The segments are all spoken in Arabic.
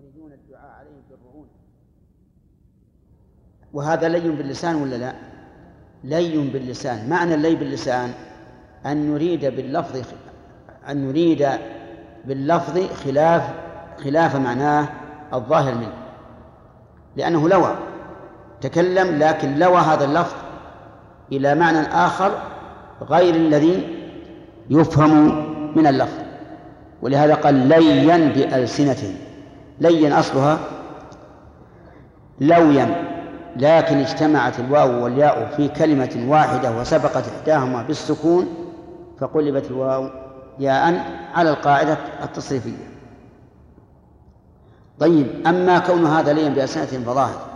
ويريدون الدعاء عليه بالرعونة وهذا لين باللسان ولا لا؟ لين باللسان. معنى اللين باللسان أن يريد باللفظ أن يريد باللفظ خلاف خلاف معناه الظاهر منه. لأنه لوى. تكلم لكن لوى هذا اللفظ إلى معنى آخر غير الذي يفهم من اللفظ. ولهذا قال ليا بألسنتهم. لين أصلها لويا لكن اجتمعت الواو والياء في كلمة واحدة وسبقت إحداهما بالسكون فقلبت الواو ياء على القاعدة التصريفية. طيب أما كون هذا لين بألسنتهم فظاهر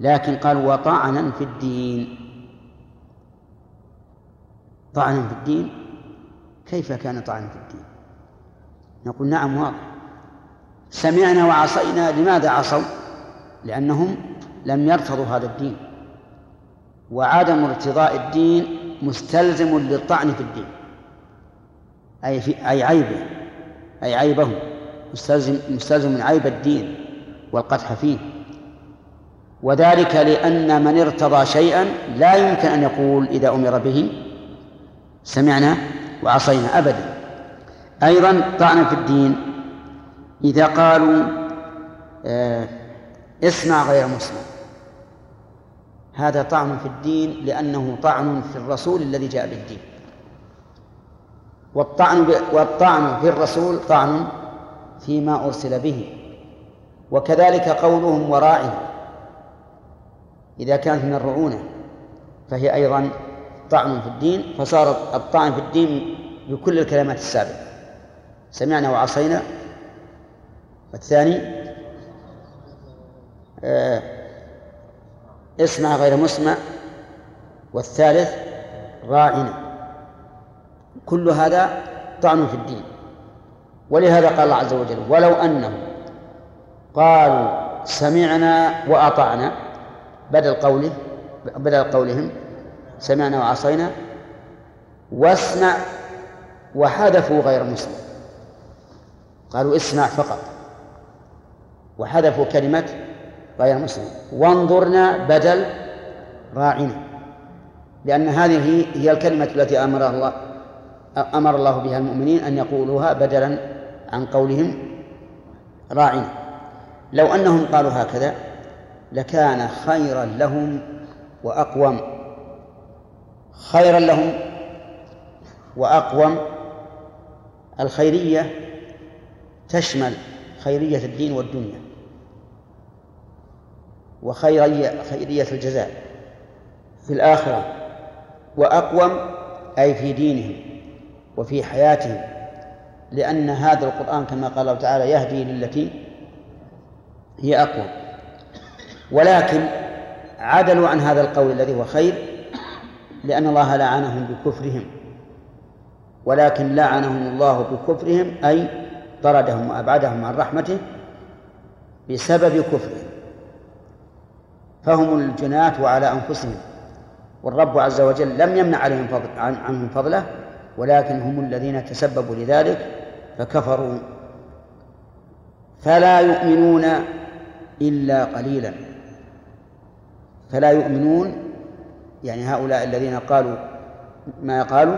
لكن قال وطعنا في الدين. طعنا في الدين؟ كيف كان طعنا في الدين؟ نقول نعم واضح. سمعنا وعصينا لماذا عصوا؟ لأنهم لم يرفضوا هذا الدين. وعدم ارتضاء الدين مستلزم للطعن في الدين. أي في أي عيبه أي عيبه مستلزم مستلزم من عيب الدين والقدح فيه. وذلك لأن من ارتضى شيئا لا يمكن أن يقول إذا أمر به سمعنا وعصينا أبدا. أيضا طعن في الدين إذا قالوا آه اسمع غير مسمع هذا طعن في الدين لأنه طعن في الرسول الذي جاء بالدين. والطعن والطعن في الرسول طعن فيما أرسل به. وكذلك قولهم وراعي إذا كانت من الرعونة فهي أيضا طعن في الدين. فصار الطعن في الدين بكل الكلمات السابقة. سمعنا وعصينا والثاني آه اسمع غير مسمع والثالث راعنا كل هذا طعن في الدين. ولهذا قال الله عز وجل ولو أنهم قالوا سمعنا وأطعنا بدل قوله بدل قولهم سمعنا وعصينا واسمع وحذفوا غير مسمع. قالوا اسمع فقط. وحذفوا كلمة غير مسلم. وانظرنا بدل راعنا. لأن هذه هي الكلمة التي أمر الله أمر الله بها المؤمنين أن يقولوها بدلا عن قولهم راعنا. لو أنهم قالوا هكذا لكان خيرا لهم وأقوم. خيرا لهم وأقوم. الخيرية تشمل خيرية الدين والدنيا. وخيرية خيرية الجزاء في الآخرة وأقوم أي في دينهم وفي حياتهم لأن هذا القرآن كما قال الله تعالى يهدي للتي هي أقوم ولكن عدلوا عن هذا القول الذي هو خير لأن الله لعنهم بكفرهم. ولكن لعنهم الله بكفرهم أي طردهم وأبعدهم عن رحمته بسبب كفرهم. فهم الجناة على أنفسهم والرب عز وجل لم يمنع عليهم فضل عن عنهم فضله ولكن هم الذين تسببوا لذلك فكفروا. فلا يؤمنون إلا قليلا. فلا يؤمنون يعني هؤلاء الذين قالوا ما قالوا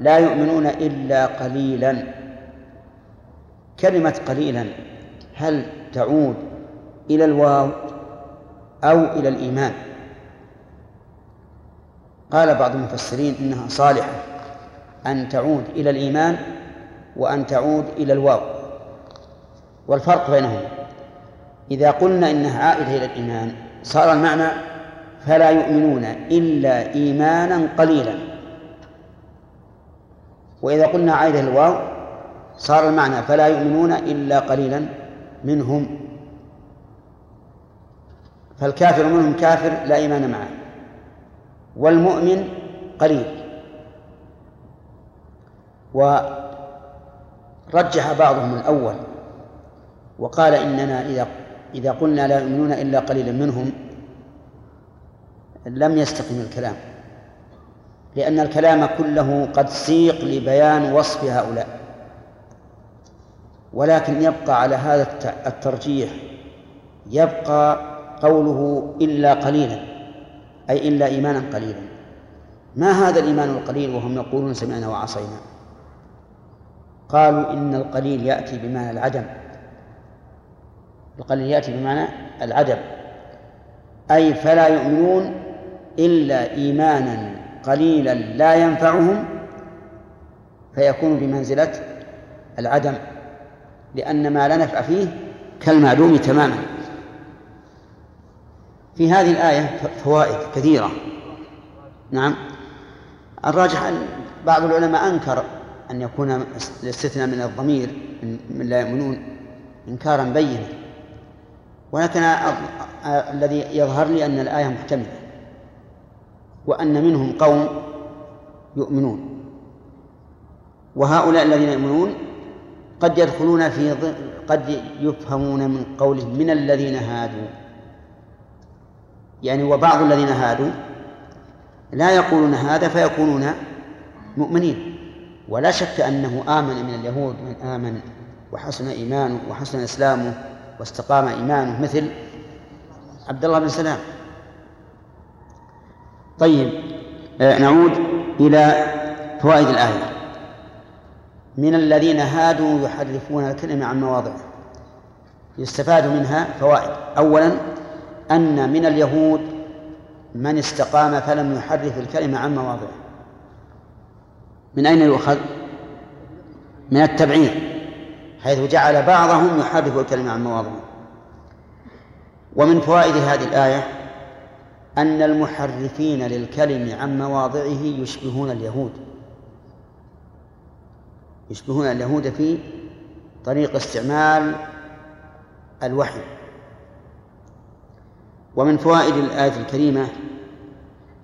لا يؤمنون إلا قليلا. كلمة قليلا هل تعود إلى الواو؟ أو إلى الإيمان. قال بعض المفسرين إنها صالحة أن تعود إلى الإيمان وأن تعود إلى الواو. والفرق بينهما إذا قلنا إنها عائدة إلى الإيمان صار المعنى فلا يؤمنون إلا إيمانا قليلا. وإذا قلنا عائدة الواو صار المعنى فلا يؤمنون إلا قليلا منهم. فالكافر منهم كافر لا إيمان معه والمؤمن قليل. ورجح بعضهم الأول وقال إننا إذا إذا قلنا لا يؤمنون إلا قليلا منهم لم يستقم الكلام لأن الكلام كله قد سيق لبيان وصف هؤلاء. ولكن يبقى على هذا الترجيح يبقى قوله إلا قليلا أي إلا إيمانا قليلا. ما هذا الإيمان القليل وهم يقولون سمعنا وعصينا؟ قالوا إن القليل يأتي بمعنى العدم. القليل يأتي بمعنى العدم. أي فلا يؤمنون إلا إيمانا قليلا لا ينفعهم فيكون بمنزلة العدم لأن ما لا نفع فيه كالمعلوم تماما. في هذه الآية فوائد كثيرة. نعم. الراجح أن بعض العلماء أنكر أن يكون الاستثناء من الضمير من لا يؤمنون إنكارا بينا. ولكن الذي يظهر لي أن الآية محتملة وأن منهم قوم يؤمنون. وهؤلاء الذين يؤمنون قد يدخلون في قد يفهمون من قوله من الذين هادوا. يعني وبعض الذين هادوا لا يقولون هذا فيكونون مؤمنين. ولا شك أنه آمن من اليهود من آمن وحسن إيمانه وحسن إسلامه واستقام إيمانه مثل عبد الله بن سلام. طيب آه، نعود إلى فوائد الآية. من الذين هادوا يحرفون الكلمة عن مواضعه. يستفاد منها فوائد. أولا أن من اليهود من استقام فلم يحرف الكلمة عن مواضعه. من أين يؤخذ؟ من التبعير حيث جعل بعضهم يحرف الكلمة عن مواضعه. ومن فوائد هذه الآية أن المحرفين للكلم عن مواضعه يشبهون اليهود. يشبهون اليهود في طريق استعمال الوحي. ومن فوائد الآية الكريمة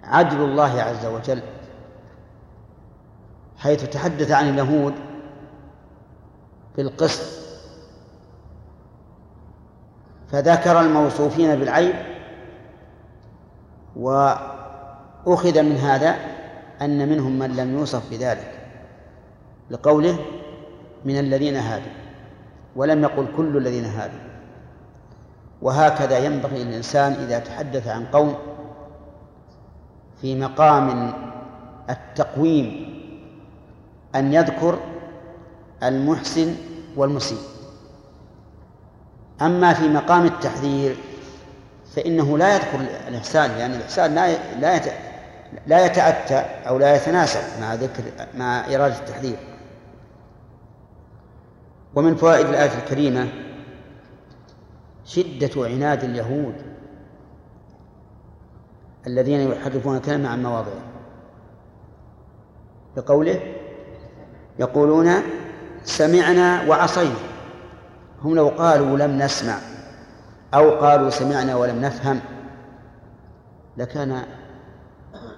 عدل الله عز وجل حيث تحدث عن اليهود بالقسط فذكر الموصوفين بالعيب وأخذ من هذا أن منهم من لم يوصف بذلك لقوله من الذين هادوا ولم يقل كل الذين هادوا. وهكذا ينبغي للإنسان إذا تحدث عن قوم في مقام التقويم أن يذكر المحسن والمسيء. أما في مقام التحذير فإنه لا يذكر الإحسان لأن الإحسان لا لا لا يتأتى أو لا يتناسب مع ذكر مع إرادة التحذير. ومن فوائد الآية الكريمة شدة عناد اليهود الذين يحرفون الكلمة عن مواضعه. بقوله يقولون سمعنا وعصينا. هم لو قالوا لم نسمع أو قالوا سمعنا ولم نفهم لكان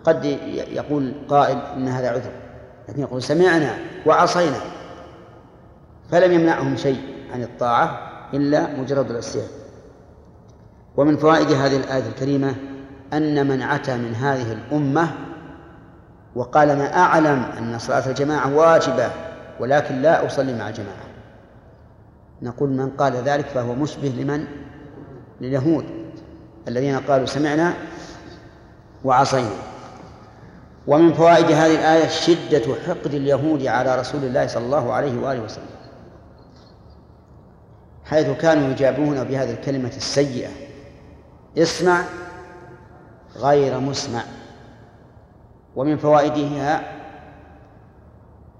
قد يقول قائل إن هذا عذر لكن يقول سمعنا وعصينا. فلم يمنعهم شيء عن الطاعة إلا مجرد العصيان ومن فوائد هذه الآية الكريمة أن من عتى من هذه الأمة وقال أنا أعلم أن صلاة الجماعة واجبة ولكن لا أصلي مع الجماعة. نقول من قال ذلك فهو مشبه لمن؟ لليهود الذين قالوا سمعنا وعصينا. ومن فوائد هذه الآية شدة حقد اليهود على رسول الله صلى الله عليه وآله وسلم حيث كانوا يجابون بهذه الكلمة السيئة. اسمع غير مسمع. ومن فوائدها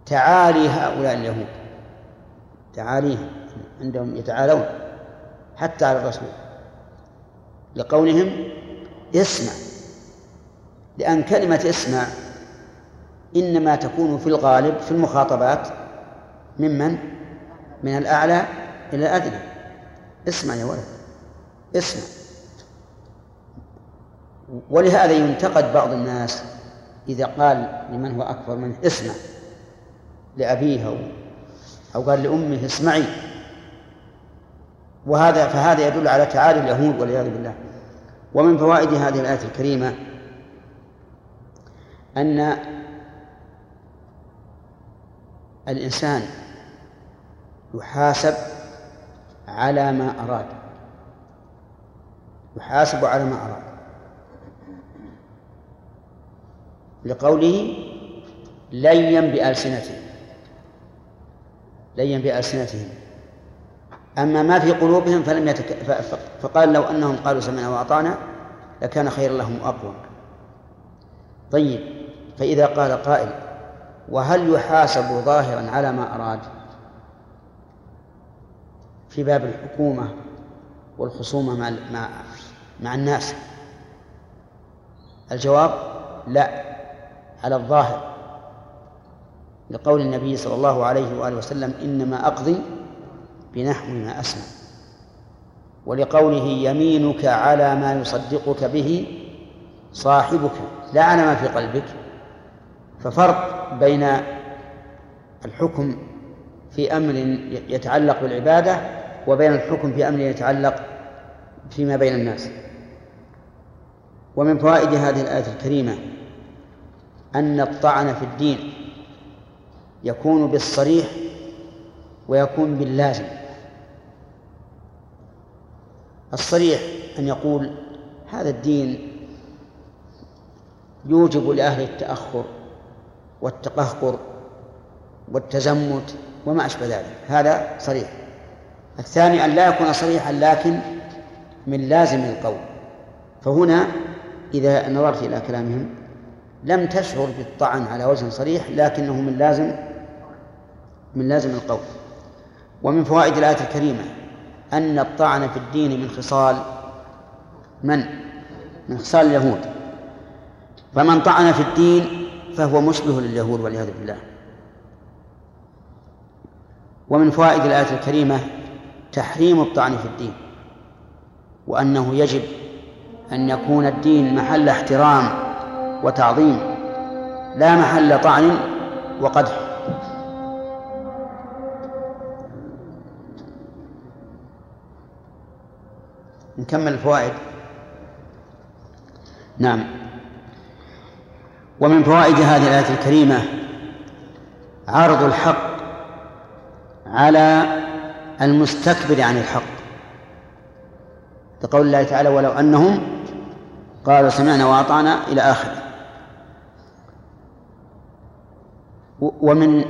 تعالي هؤلاء اليهود. تعاليهم عندهم يتعالون حتى على الرسول. لقولهم اسمع. لأن كلمة اسمع إنما تكون في الغالب في المخاطبات ممن؟ من الأعلى إلى الأدنى. اسمع يا ولد. اسمع. ولهذا ينتقد بعض الناس إذا قال لمن هو أكبر منه اسمع لأبيه أو أو قال لأمه اسمعي. وهذا فهذا يدل على تعالي اليهود والعياذ بالله. ومن فوائد هذه الآية الكريمة أن الإنسان يحاسب على ما أراد يحاسب على ما أراد. لقوله ليا بألسنتهم. ليا بألسنتهم. أما ما في قلوبهم فلم يتك... فقال لو أنهم قالوا سمعنا وأطعنا لكان خيرا لهم وأقوى. طيب فإذا قال قائل وهل يحاسب ظاهرا على ما أراد؟ في باب الحكومة والخصومة مع مع الناس. الجواب لا. على الظاهر لقول النبي صلى الله عليه وآله وسلم إنما أقضي بنحو ما أسمع ولقوله يمينك على ما يصدقك به صاحبك لا على ما في قلبك ففرق بين الحكم في أمر يتعلق بالعبادة وبين الحكم في أمر يتعلق فيما بين الناس. ومن فوائد هذه الآية الكريمة أن الطعن في الدين. يكون بالصريح ويكون باللازم. الصريح أن يقول هذا الدين يوجب لأهل التأخر والتقهقر والتزمت وما أشبه ذلك. هذا صريح. الثاني أن لا يكون صريحا لكن من لازم القول. فهنا إذا نظرت إلى كلامهم لم تشعر بالطعن على وجه صريح لكنه من لازم من لازم القول. ومن فوائد الآية الكريمة أن الطعن في الدين من خصال من؟ من خصال اليهود. فمن طعن في الدين فهو مشبه لليهود والعياذ بالله. ومن فوائد الآية الكريمة تحريم الطعن في الدين وأنه يجب أن يكون الدين محل احترام وتعظيم لا محل طعن وقدح. نكمل الفوائد. نعم. ومن فوائد هذه الآية الكريمة عرض الحق على المستكبر عن الحق. لقول الله تعالى ولو أنهم قالوا سمعنا وأطعنا إلى آخره. ومن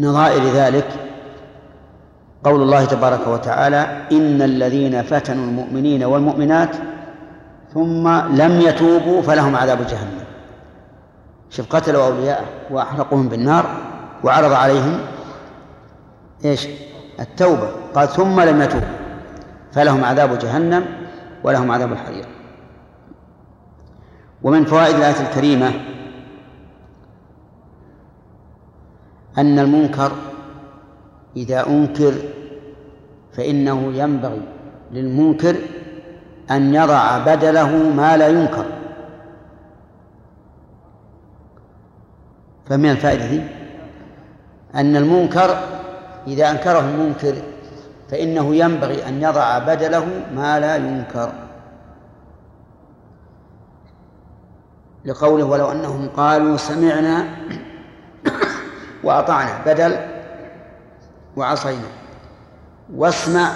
نظائر ذلك قول الله تبارك وتعالى إن الذين فتنوا المؤمنين والمؤمنات ثم لم يتوبوا فلهم عذاب جهنم. شوف قتلوا أولياءه وأحرقوهم بالنار وعرض عليهم إيش؟ التوبة. قال ثم لم يتوبوا فلهم عذاب جهنم ولهم عذاب الحريق. ومن فوائد الآية الكريمة أن المنكر إذا أنكر فإنه ينبغي للمنكر أن يضع بدله ما لا ينكر. فمن الفائدة دي؟ أن المنكر إذا أنكره المنكر فإنه ينبغي أن يضع بدله ما لا ينكر. لقوله ولو أنهم قالوا سمعنا وأطعنا بدل وعصينا. واسمع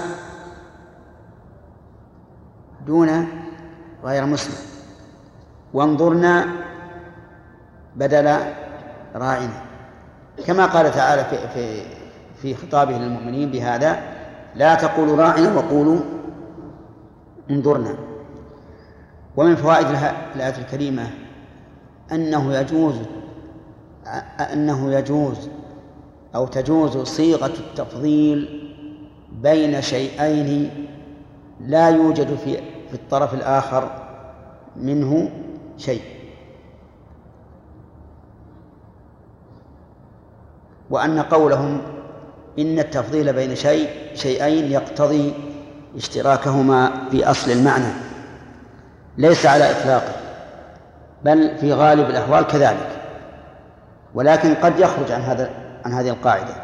دون غير مسمع وانظرنا بدل راعنا كما قال تعالى في في في خطابه للمؤمنين بهذا لا تقولوا راعنا وقولوا انظرنا. ومن فوائد الآية الكريمة أنه يجوز أنه يجوز أو تجوز صيغة التفضيل بين شيئين لا يوجد في في الطرف الآخر منه شيء. وأن قولهم إن التفضيل بين شيء شيئين يقتضي اشتراكهما في أصل المعنى ليس على إطلاقه بل في غالب الأحوال كذلك. ولكن قد يخرج عن هذا عن هذه القاعدة.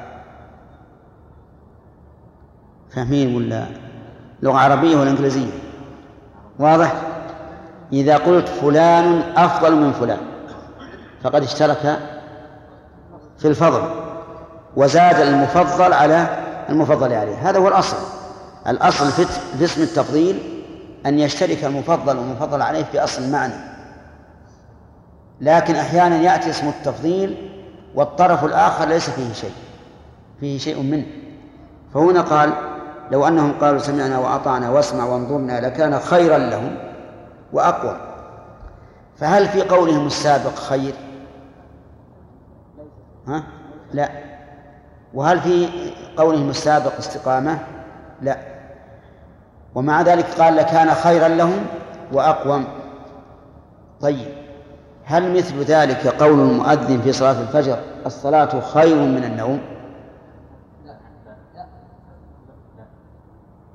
فاهمين ولا؟ لغة عربية ولا إنجليزية؟ واضح؟ إذا قلت فلان أفضل من فلان فقد اشترك في الفضل وزاد المفضل على المفضل عليه. هذا هو الأصل. الأصل في اسم التفضيل أن يشترك المفضل والمفضل عليه في أصل المعنى لكن أحيانا يأتي اسم التفضيل والطرف الآخر ليس فيه شيء فيه شيء منه. فهنا قال لو أنهم قالوا سمعنا وأطعنا واسمع وانظرنا لكان خيرا لهم وأقوى. فهل في قولهم السابق خير؟ ها؟ لا. وهل في قولهم السابق استقامة؟ لا. ومع ذلك قال لكان خيرا لهم وأقوم طيب. هل مثل ذلك قول المؤذن في صلاة الفجر الصلاة خير من النوم؟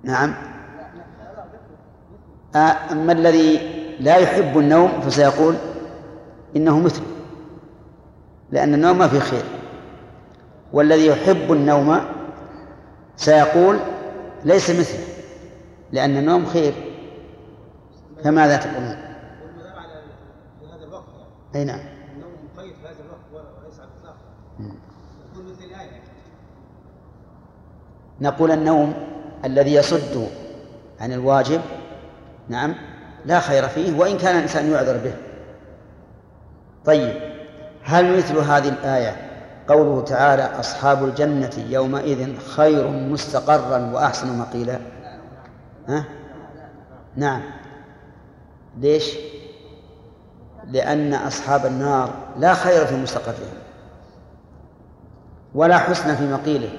نعم. أما الذي لا يحب النوم فسيقول إنه مثله لأن النوم ما فيه خير. والذي يحب النوم سيقول ليس مثله لأن النوم خير. فماذا تقولون؟ أي نعم. النوم مقيد في هذا الوقت وليس على الإطلاق. نقول مثل الآية. نقول النوم الذي يصد عن الواجب نعم لا خير فيه وإن كان الإنسان يعذر به. طيب هل مثل هذه الآية قوله تعالى أصحاب الجنة يومئذ خير مستقرا وأحسن مقيلا؟ ها؟ نعم. ليش؟ لأن أصحاب النار لا خير في مستقرهم ولا حسن في مقيله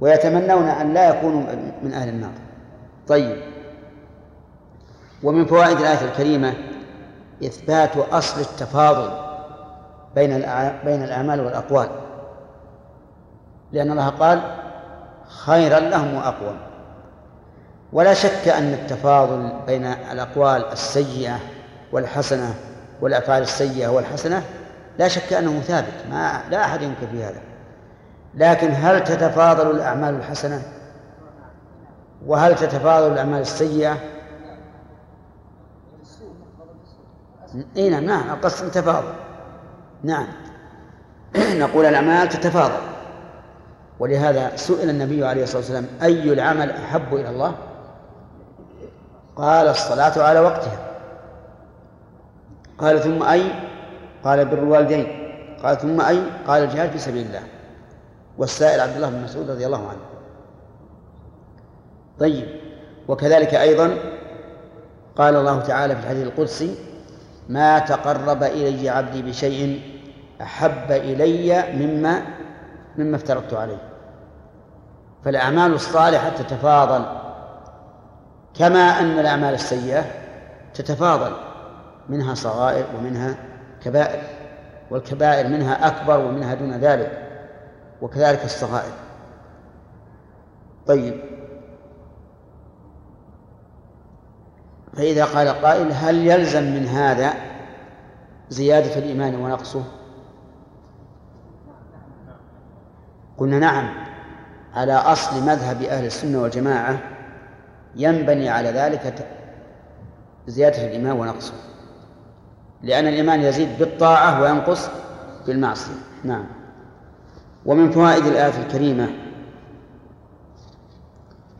ويتمنون أن لا يكونوا من أهل النار. طيب. ومن فوائد الآية الكريمة إثبات أصل التفاضل بين بين الأعمال والأقوال. لأن الله قال خيرا لهم وأقوم ولا شك أن التفاضل بين الأقوال السيئة والحسنة والأفعال السيئة والحسنة لا شك أنه ثابت ما لا أحد ينكر في هذا. لكن هل تتفاضل الأعمال الحسنة؟ وهل تتفاضل الأعمال السيئة؟ اي نعم نعم القصد تفاضل نعم. نقول الأعمال تتفاضل. ولهذا سئل النبي عليه الصلاة والسلام أي العمل أحب إلى الله؟ قال الصلاة على وقتها. قال ثم أي؟ قال بر الوالدين قال ثم أي؟ قال الجهاد في سبيل الله. والسائل عبد الله بن مسعود رضي الله عنه. طيب. وكذلك أيضا قال الله تعالى في الحديث القدسي ما تقرب إلي عبدي بشيء أحب إلي مما مما افترضت عليه. فالأعمال الصالحة تتفاضل. كما أن الأعمال السيئة تتفاضل. منها صغائر ومنها كبائر والكبائر منها أكبر ومنها دون ذلك وكذلك الصغائر. طيب. فإذا قال قائل هل يلزم من هذا زيادة الإيمان ونقصه؟ قلنا نعم. على أصل مذهب أهل السنة والجماعة ينبني على ذلك زيادة الإيمان ونقصه. لأن الإيمان يزيد بالطاعة وينقص بالمعصية. نعم. ومن فوائد الآية الكريمة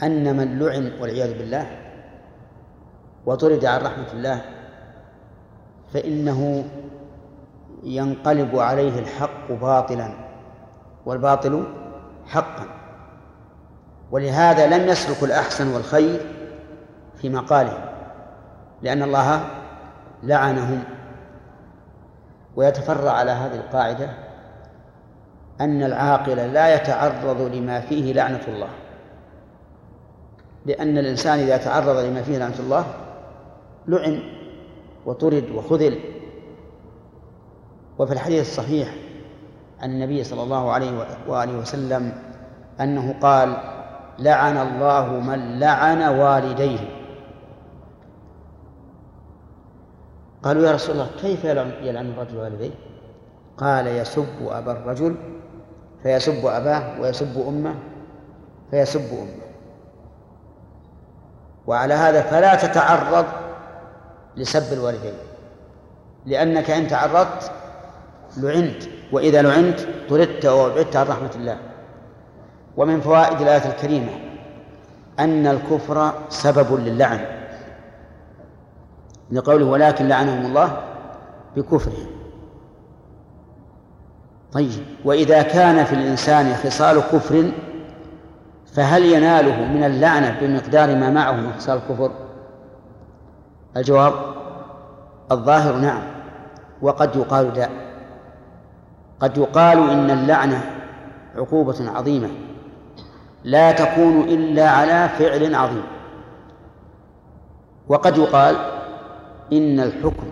أن من لعن والعياذ بالله وطرد عن رحمة الله فإنه ينقلب عليه الحق باطلا والباطل حقا. ولهذا لم يسلك الأحسن والخير في مقاله لأن الله لعنهم ويتفرع على هذه القاعدة أن العاقل لا يتعرض لما فيه لعنة الله. لأن الإنسان إذا تعرض لما فيه لعنة الله لعن وطرد وخذل. وفي الحديث الصحيح عن النبي صلى الله عليه وآله وسلم أنه قال لعن الله من لعن والديه. قالوا يا رسول الله كيف يلعن الرجل والديه؟ قال يسب أبا الرجل فيسب أباه ويسب أمه فيسب أمه. وعلى هذا فلا تتعرض لسب الوالدين لأنك إن تعرضت لعنت وإذا لعنت طردت وابعدت عن رحمة الله. ومن فوائد الآية الكريمة أن الكفر سبب للعن. لقوله ولكن لعنهم الله بكفرهم. طيب وإذا كان في الإنسان خصال كفر فهل يناله من اللعنة بمقدار ما معه من خصال الكفر؟ الجواب الظاهر نعم وقد يقال لا. قد يقال إن اللعنة عقوبة عظيمة لا تكون إلا على فعل عظيم. وقد يقال إن الحكم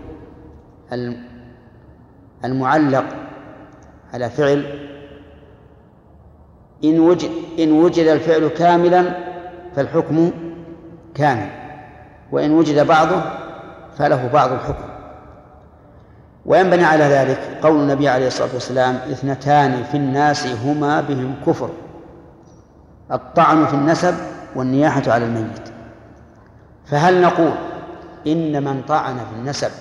المعلق على فعل إن وجد إن وجد الفعل كاملا فالحكم كامل وإن وجد بعضه فله بعض الحكم. وينبني على ذلك قول النبي عليه الصلاة والسلام اثنتان في الناس هما بهم كفر الطعن في النسب والنياحة على الميت. فهل نقول إن من طعن في النسب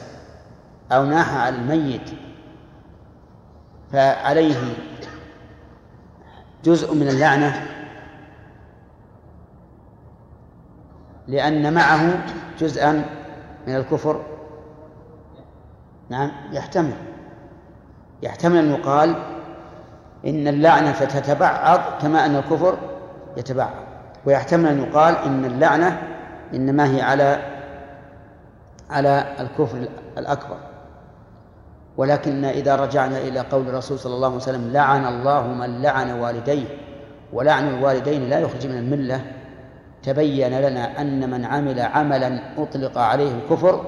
أو ناح على الميت فعليه جزء من اللعنة لأن معه جزءا من الكفر. نعم يحتمل يحتمل أن يقال إن اللعنة تتبعض كما أن الكفر يتبعض ويحتمل أن يقال إن اللعنة إنما هي على على الكفر الأكبر. ولكن إذا رجعنا إلى قول الرسول صلى الله عليه وسلم لعن الله من لعن والديه ولعن الوالدين لا يخرج من الملة تبين لنا أن من عمل عملا أطلق عليه الكفر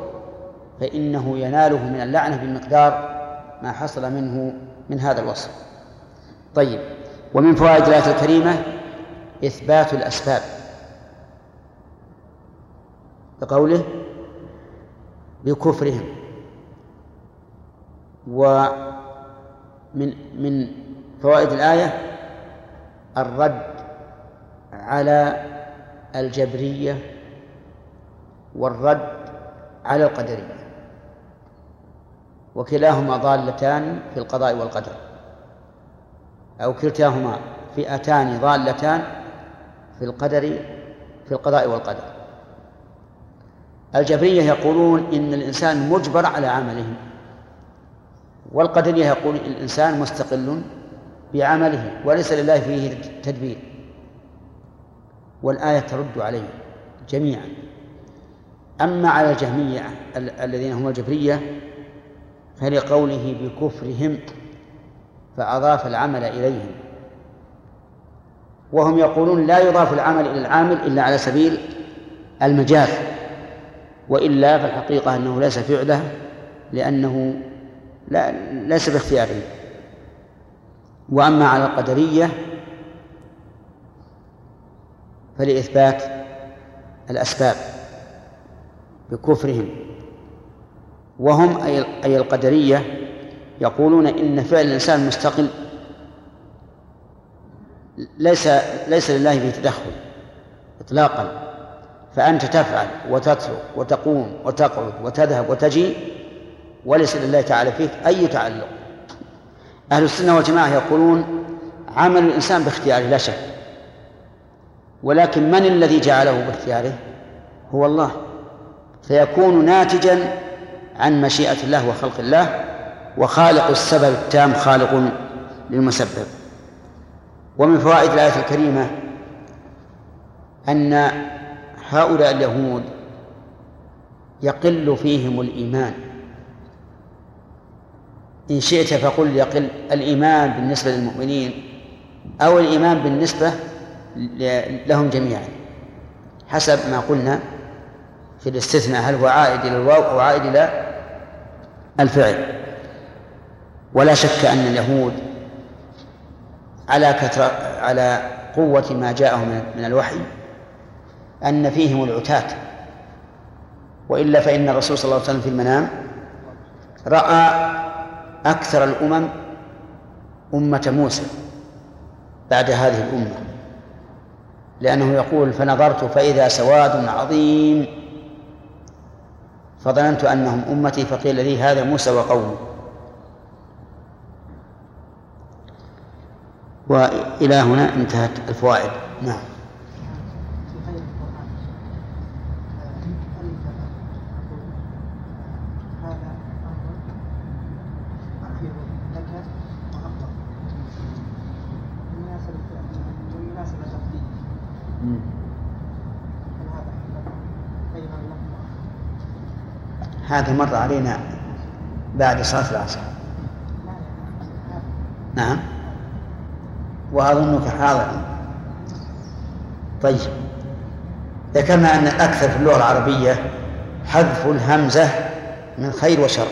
فإنه يناله من اللعنة بمقدار ما حصل منه من هذا الوصف. طيب ومن فوائد الآية الكريمة إثبات الأسباب. بقوله بكفرهم. ومن من فوائد الآية الرد على الجبرية والرد على القدرية. وكلاهما ضالتان في القضاء والقدر. أو كلتاهما فئتان ضالتان في القدر في القضاء والقدر. الجبرية يقولون إن الإنسان مجبر على عمله والقدرية يقول الإنسان مستقل بعمله وليس لله فيه تدبير. والآية ترد عليه جميعا. أما على الجهمية الذين هم الجبرية فلقوله بكفرهم فأضاف العمل إليهم. وهم يقولون لا يضاف العمل إلى العامل إلا على سبيل المجاز. وإلا فالحقيقة أنه ليس فعله لأنه لا ليس باختياره. وأما على القدرية فلإثبات الأسباب بكفرهم. وهم أي القدرية يقولون إن فعل الإنسان مستقل ليس ليس لله فيه تدخل إطلاقا. فأنت تفعل وتترك وتقوم وتقعد وتذهب وتجي وليس لله تعالى فيك أي تعلق. أهل السنة والجماعة يقولون عمل الإنسان باختياره لا شك. ولكن من الذي جعله باختياره؟ هو الله. فيكون ناتجا عن مشيئة الله وخلق الله وخالق السبب التام خالق للمسبب. ومن فوائد الآية الكريمة أن هؤلاء اليهود يقل فيهم الإيمان. إن شئت فقل يقل. الإيمان بالنسبة للمؤمنين أو الإيمان بالنسبة لهم جميعا. حسب ما قلنا في الاستثناء هل هو عائد إلى الواو أو عائد إلى الفعل؟ ولا شك أن اليهود على كثرة على قوة ما جاءهم من الوحي أن فيهم العتاة. وإلا فإن الرسول صلى الله عليه وسلم في المنام رأى أكثر الأمم أمة موسى بعد هذه الأمة لأنه يقول فنظرت فإذا سواد عظيم فظننت أنهم أمتي فقيل لي هذا موسى وقومه. وإلى هنا انتهت الفوائد. نعم. هذا مر علينا بعد صلاة العصر. نعم. وأظنك حاضر. طيب. ذكرنا أن الأكثر في اللغة العربية حذف الهمزة من خير وشر.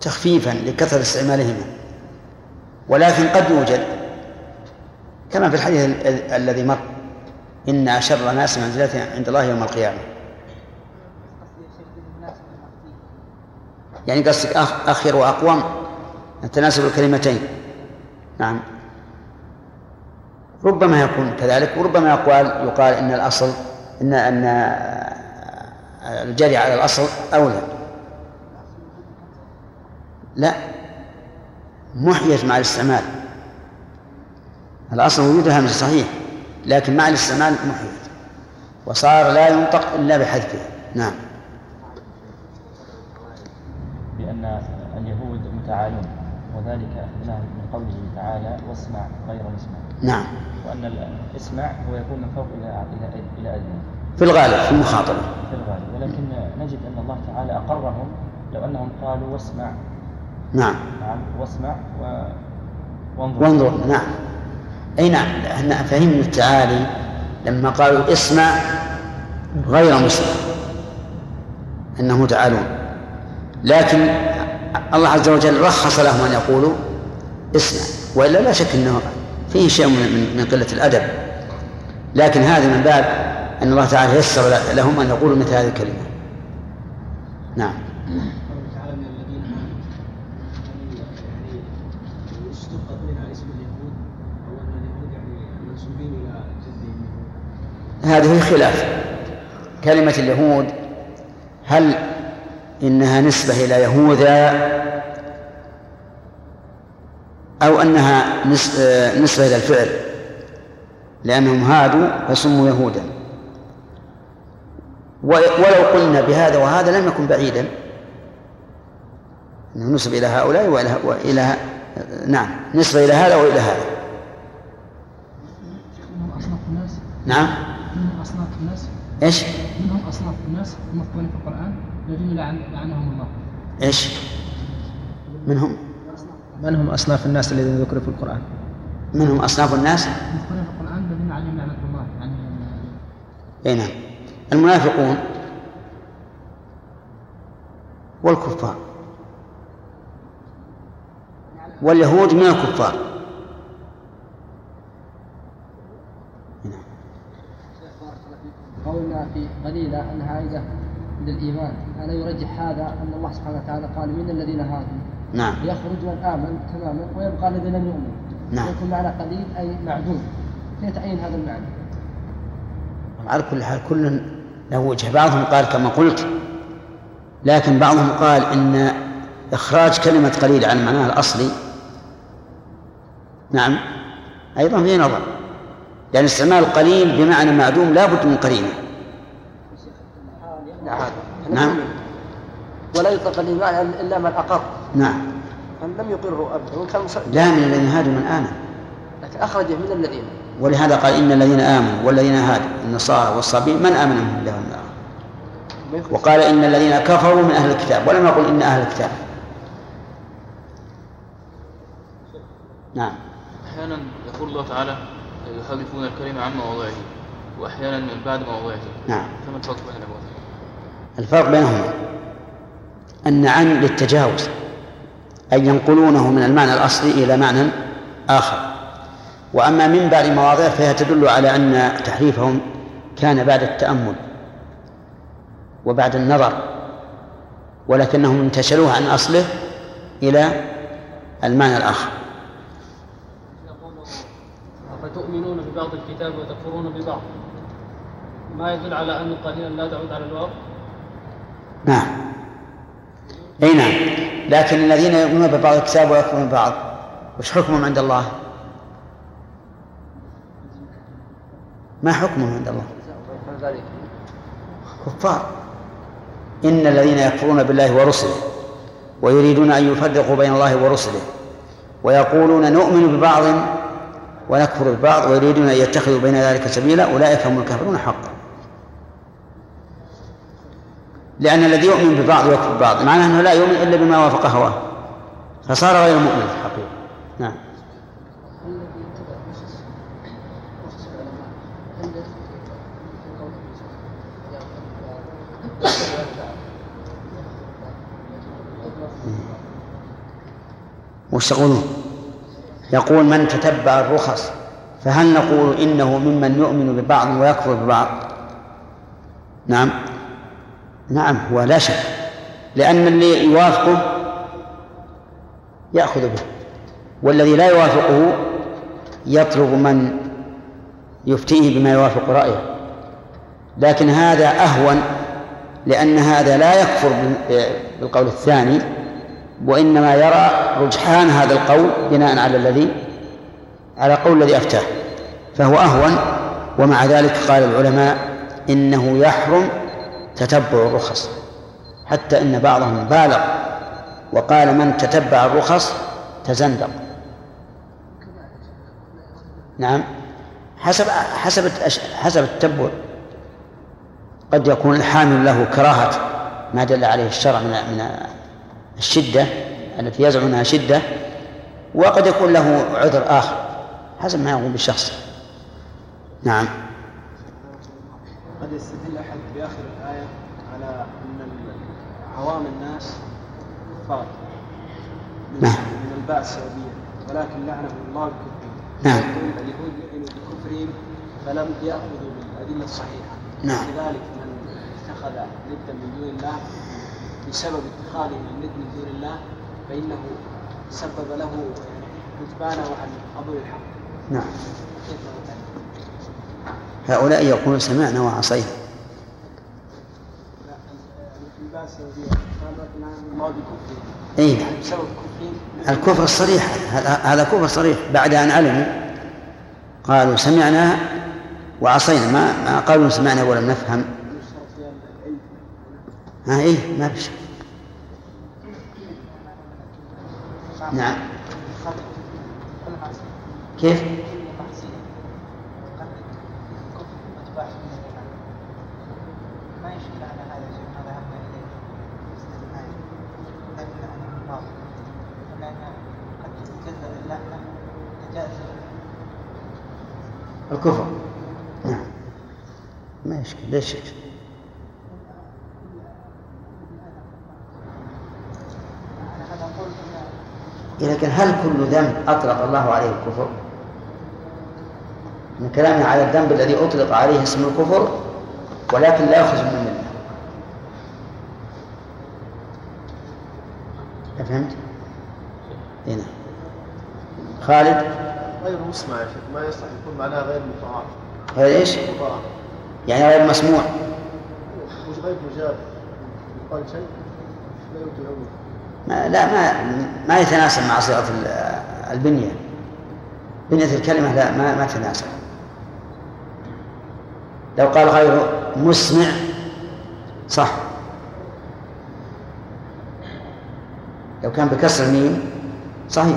تخفيفا لكثرة استعمالهما. ولكن قد يوجد. كما في الحديث الذي مر. إن أشر الناس منزلة عند الله يوم القيامة. يعني قصدك أخير وأقوم؟ تناسب الكلمتين. نعم. ربما يكون كذلك وربما يقال يقال إن الأصل إن إن الجري على الأصل أولى. لا. محيت مع الاستعمال. الأصل وجود همزه صحيح لكن مع الاستعمال محيت. وصار لا ينطق إلا بحذفه نعم. اليهود متعالون وذلك أخذناه من قوله تعالى واسمع غير مسمع. نعم. وأن الاسمع هو يكون من فوق إلى إلى إلى في الغالب في المخاطبة. في الغالب. ولكن نجد أن الله تعالى أقرهم لو أنهم قالوا واسمع. نعم. نعم واسمع و... وانظر. وانظر. نعم. أي نعم. إحنا فهمنا التعالي لما قالوا اسمع غير مسمع. أنهم تعالون لكن الله عز وجل رخص لهم أن يقولوا اسمع وإلا لا شك أنه فيه شيء من, من قلة الأدب. لكن هذا من باب أن الله تعالى يسر لهم أن يقولوا مثل هذه الكلمة. نعم. هذه خلاف. كلمة اليهود هل إنها نسبة إلى يهوذا أو أنها نسبة إلى الفعل لأنهم هادوا فسموا يهودا. ولو قلنا بهذا وهذا لم يكن بعيدا. أنه نسب إلى هؤلاء وإلى, وإلى نعم نسبة إلى هذا وإلى هذا. نعم. منهم أصناف الناس. إيش؟ منهم أصناف الناس. المذكورين في القرآن لعنهم الله. إيش؟ منهم؟ من هم أصناف الناس الذين ذكروا في القرآن؟ منهم أصناف الناس؟ المذكورين في القرآن الذين عليهم لعنة الله يعني أي نعم. المنافقون والكفار. واليهود من الكفار. قولنا في قليلة أنها عائدة للإيمان. ألا يرجح هذا أن الله سبحانه وتعالى قال من الذين هادوا نعم. يخرج من آمن تماما ويبقى الذي لم يؤمن نعم. يكون معنى قليل أي معدوم. كيف تعين هذا المعنى؟ على كل حال كل له وجه. بعضهم قال كما قلت لكن بعضهم قال إن إخراج كلمة قليل عن معناها الأصلي. نعم. أيضا فيه نظر. لأن استعمال القليل بمعنى معدوم لا بد من قرينة نعم. ولا يطلق الإيمان إلا من أقر. نعم. من لم يقروا أبدا وكان مصدق. لا من الذين هادوا من آمن. لكن أخرجه من الذين. ولهذا قال إن الذين آمنوا والذين هادوا النصارى والصابين من آمن منهم؟ لهم يخرج. وقال إن الذين كفروا من أهل الكتاب. ولم يقل إن أهل الكتاب. نعم. أحيانا يقول الله تعالى يحرفون الكلمة عن مواضعه. وأحيانا من بعد مواضعه. نعم. فما الفرق بين؟ الفرق بينهما أن عن للتجاوز أي ينقلونه من المعنى الأصلي إلى معنى آخر. وأما من بعد مواضع فهي تدل على أن تحريفهم كان بعد التأمل وبعد النظر ولكنهم انتشلوه عن أصله إلى المعنى الآخر. فتؤمنون ببعض الكتاب وتكفرون ببعض؟ ما يدل على أن قليلا لا تعود على الواو نعم أي نعم لكن الذين يؤمنون ببعض الكتاب ويكفرون ببعض وش حكمهم عند الله؟ ما حكمهم عند الله؟ كفار إن الذين يكفرون بالله ورسله ويريدون أن يفرقوا بين الله ورسله ويقولون نؤمن ببعض ونكفر ببعض ويريدون أن يتخذوا بين ذلك سبيلا أولئك هم الكافرون حقا لأن الذي يؤمن ببعض ويكفر ببعض. معناه أنه لا يؤمن إلا بما وافق هواه. فصار غير مؤمن في الحقيقة نعم. وش تقولون؟ يقول من تتبع الرخص فهل نقول إنه ممن يؤمن ببعض ويكفر ببعض؟ نعم. نعم هو لا شك. لأن اللي يوافقه يأخذ به والذي لا يوافقه يطلب من يفتيه بما يوافق رأيه. لكن هذا أهون لأن هذا لا يكفر بالقول الثاني وإنما يرى رجحان هذا القول بناء على الذي على قول الذي أفتاه. فهو أهون ومع ذلك قال العلماء إنه يحرم تتبع الرخص حتى إن بعضهم بالغ وقال من تتبع الرخص تزندق. نعم حسب حسب حسب التتبع قد يكون الحامل له كراهة ما دل عليه الشرع من من الشدة التي يزعم أنها شدة وقد يكون له عذر آخر حسب ما يقوم بالشخص نعم. قد يستدل أحد بآخر عوام الناس كفار من, نعم. من الباء السببية ولكن لعنهم الله بكفرهم نعم. اليهود لعنوا بكفرهم فلم يأخذوا بالأدلة الصحيحة نعم. كذلك من اتخذ ندا من دون الله بسبب اتخاذه الند من دون الله فإنه سبب له كتبانه عن قبول الحق نعم؟ هؤلاء يقولون سمعنا وعصينا لا في اي الكفر. الصريح. هذا هذا كفر صريح. بعد أن علموا قالوا سمعنا وعصينا. ما ما قالوا سمعنا ولم نفهم. ها إيه ما بشك نعم. كيف؟ ما يشكل على هذا شيء ما ذهبنا اليه استثناء لكن لعنه الله لأن قد تجزا اللعنه تجاز الكفر نعم. ما يشكل ليش يشكل لكن هل كل ذنب أطلق الله عليه الكفر؟ من كلامنا على الذنب الذي أطلق عليه اسم الكفر ولكن لا يخرج من الملة. أفهمت؟ هنا خالد؟ غير مسمع يا شيخ ما يصلح يكون معناه غير مطاع غير إيش؟ مطاع يعني غير مسموع. مش غير مجاب يقال شيء لا يوجد ما لا ما ما يتناسب مع صيغة ال- البنية. بنية الكلمة لا ما ما تتناسب لو قال غير مسمع صح. لو كان بكسر الميم صحيح.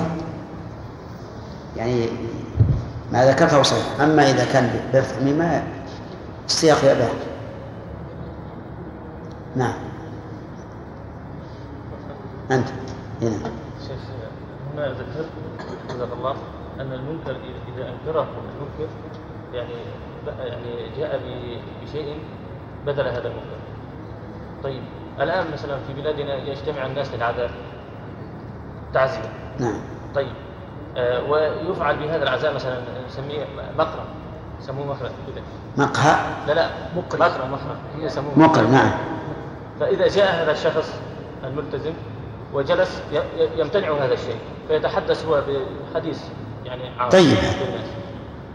يعني ما ذكرته صحيح. أما إذا كان الميم ما السياق يأباه نعم. أنت. هنا. شيخ هنا ذكرت جزاك الله أن المنكر اذا أنكره المنكر يعني يعني جاء بشيء بدل هذا المنكر. طيب الآن مثلا في بلادنا يجتمع الناس للعزاء تعزية. نعم. طيب ويفعل بهذا العزاء مثلا نسميه مقرى يسموه مقرى كذا مقهى؟ لا لا مقرى مقرى مقرى يسموه مقر نعم. فإذا جاء هذا الشخص الملتزم وجلس يمتنع هذا الشيء فيتحدث هو بحديث يعني عام. طيب.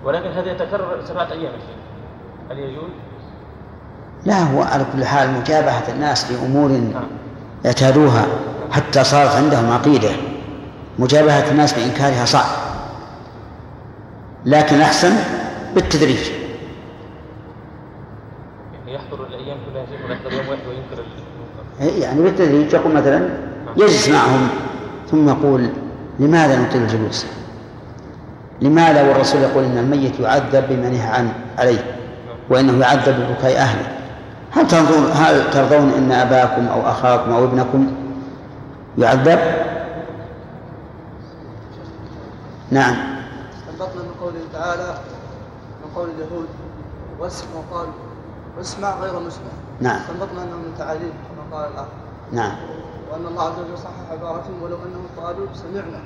ولكن هذا يتكرر سبعة أيام يا شيخ هل يجوز؟ لا هو على كل حال مجابهة الناس لأمور نعم. اعتادوها حتى صارت عندهم عقيدة. مجابهة الناس بإنكارها صعب. لكن أحسن بالتدريج. يحضر الأيام كلها شيخ يوم واحد وينكر إيه، يعني بالتدريج يقول مثلا يجلس معهم ثم يقول لماذا نطيل الجلوس؟ لماذا والرسول يقول إن الميت يعذب بما نهى عن عليه وإنه يعذب ببكاء أهله؟ هل تنظرون هل ترضون إن أباكم أو أخاكم أو ابنكم يعذب؟ نعم. استنبطنا من قوله تعالى من قول اليهود واسمع وقال واسمع غير مسمع. نعم. استنبطنا انه من تعاليم كما قال الآخر. نعم. وأن الله عز وجل صحح عبارتهم ولو أنهم قالوا سمعنا.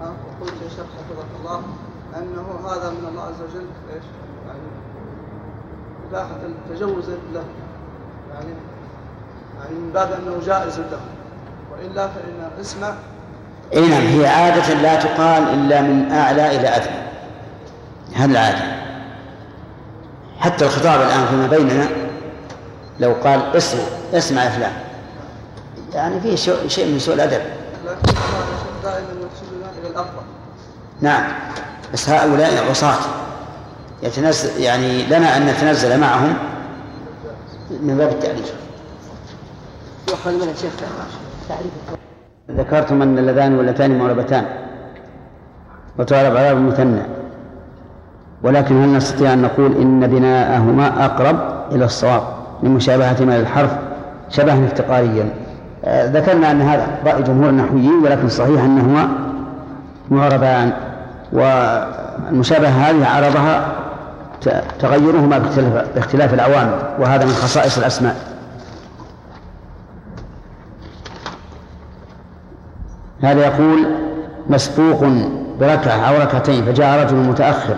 ها وقلت يا شيخ حفظك الله أنه هذا من الله عز وجل إيش؟ يعني إباحة التجوز له. يعني يعني من باب أنه جائز له. وإلا فإن اسمع اي نعم هي عادة لا تقال إلا من أعلى إلى أدنى. هذه العادة. حتى الخطاب الآن فيما بيننا لو قال اسمع اسمع يا فلان. يعني فيه شيء من سوء الأدب. نعم. بس هؤلاء عصاة. يتنزل يعني لنا أن نتنزل معهم من باب الشيخ تعريف. ذكرتم أن اللذان واللتان معربتان وتعرب على المثنى. ولكن هل نستطيع أن نقول إن بناءهما أقرب إلى الصواب لمشابهتهما للحرف شبها افتقاريا. آه، ذكرنا أن هذا رأي جمهور النحويين ولكن صحيح أنهما معربان. والمشابهة هذه عرضها تغيرهما باختلاف, باختلاف العوامل وهذا من خصائص الأسماء. هذا يقول مسبوق بركعة أو ركعتين فجاء رجل متأخر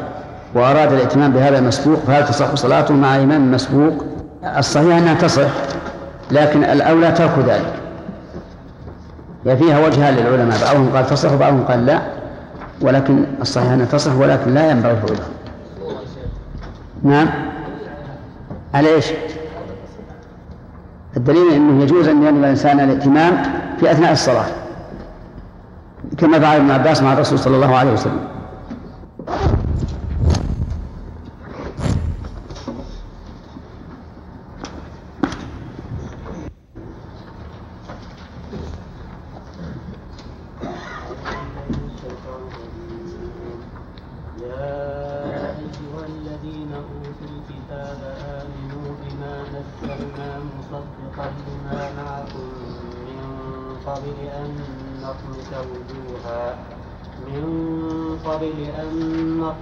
وأراد الائتمام بهذا المسبوق فهل تصح صلاته مع إمام مسبوق؟ الصحيح أنها تصح لكن الأولى ترك ذلك هي فيها وجهان للعلماء بعضهم قال تصح وبعضهم قال لا ولكن الصحيح أنها تصح ولكن لا ينبغي فعلها نعم على إيش؟ الدليل إنه يجوز أن ينوي الإنسان الائتمام في أثناء الصلاة كما فعل ابن عباس مع الرسول صلى الله عليه وسلم.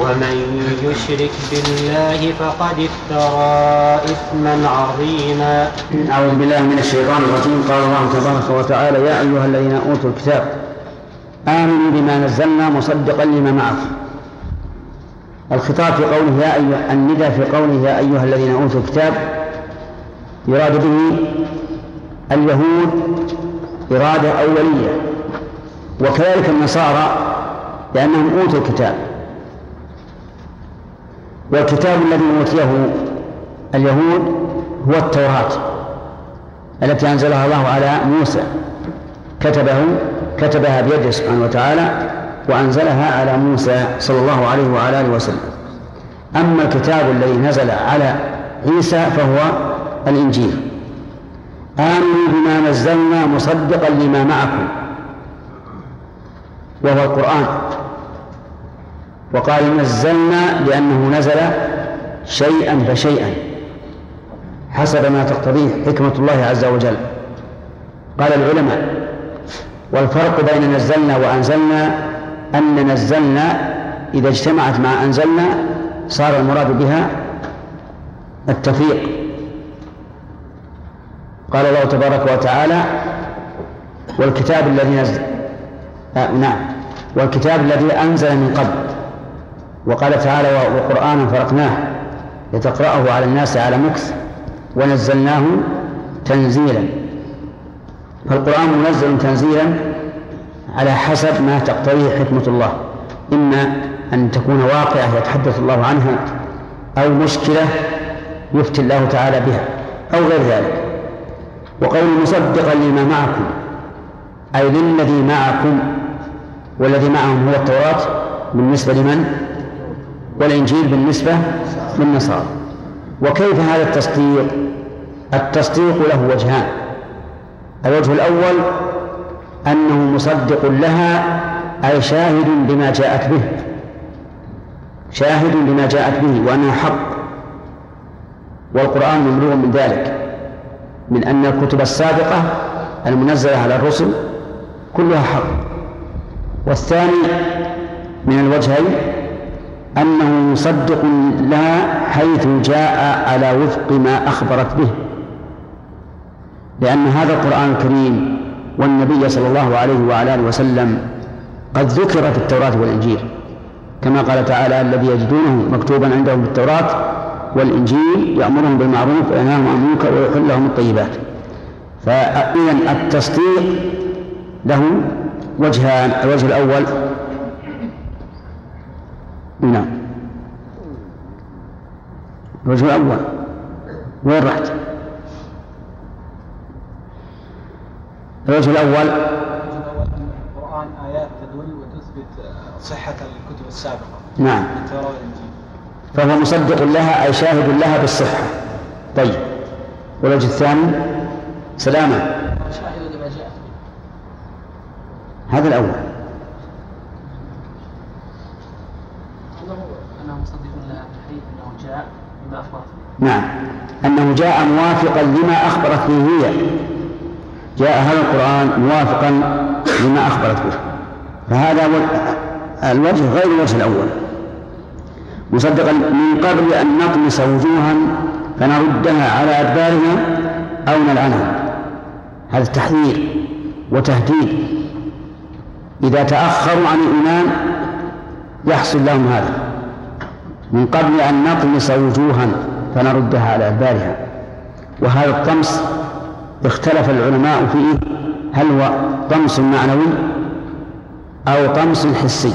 ومن يشرك بالله فقد افترى إثما عظيما. أعوذ بالله من الشيطان الرجيم. قال الله تبارك وتعالى يا أيها الذين أوتوا الكتاب آمنوا بما نزلنا مصدقا لما معكم. الخطاب في قوله يا أيها الندى في قوله يا أيها الذين أوتوا الكتاب يراد به اليهود إرادة أولية وكذلك النصارى لأنهم أوتوا الكتاب. والكتاب الذي أوتيه اليهود هو التوراة التي أنزلها الله على موسى. كتبه كتبها بيده سبحانه وتعالى وأنزلها على موسى صلى الله عليه وعلى آله وسلم. أما الكتاب الذي نزل على عيسى فهو الإنجيل. آمنوا بما نزلنا مصدقا لما معكم وهو القرآن. وقال نزلنا لأنه نزل شيئا فشيئا. حسب ما تقتضيه حكمة الله عز وجل. قال العلماء والفرق بين نزلنا وأنزلنا أن نزلنا إذا اجتمعت مع أنزلنا صار المراد بها التفريق. قال الله تبارك وتعالى والكتاب الذي نزل آه نعم. والكتاب الذي أنزل من قبل. وقال تعالى وقرآنا فرقناه لتقرأه على الناس على مكث ونزلناه تنزيلا. فالقرآن منزل تنزيلا على حسب ما تقتضيه حكمة الله. إما أن تكون واقعة يتحدث الله عنها أو مشكلة يفتي الله تعالى بها أو غير ذلك. وقول مصدقا لما معكم أي للذي معكم والذي معهم هو التوراة بالنسبة لمن؟ والإنجيل بالنسبة للنصارى. وكيف هذا التصديق؟ التصديق له وجهان. الوجه الأول أنه مصدق لها أي شاهد بما جاءت به. شاهد بما جاءت به وأنه حق. والقرآن مملوء من ذلك. من أن الكتب السابقة المنزلة على الرسل كلها حق. والثاني من الوجهين أنه مصدق لها حيث جاء على وفق ما أخبرت به. لأن هذا القرآن الكريم والنبي صلى الله عليه وعلى آله وسلم قد ذكر في التوراة والإنجيل. كما قال تعالى الذي يجدونه مكتوبا عندهم في التوراة والإنجيل يأمرهم بالمعروف وينهاهم عن المنكر ويحل لهم الطيبات. فإذا التصديق له وجهان الوجه الأول نعم. الوجه الأول. وين رحت؟ الوجه الأول. القرآن آيات تدل وتثبت صحة الكتب السابقة. نعم. فهو مصدق لها أي شاهد لها بالصحة. طيب. والوجه الثاني. سلامة. شاهد لما جاء. هذا الأول أنه أنه مصدق لها بحيث أنه جاء بما أخبرت نعم. أنه جاء موافقا لما أخبرت به هي. جاء هذا القرآن موافقا لما أخبرت به. فهذا الوجه غير الوجه الأول. مصدقا من قبل أن نطمس وجوها فنردها على أدبارها أو نلعنها. هذا تحذير وتهديد. إذا تأخروا عن الإيمان يحصل لهم هذا. من قبل أن نطمس وجوها فنردها على أدبارها. وهذا الطمس اختلف العلماء فيه هل هو طمس معنوي أو طمس حسي؟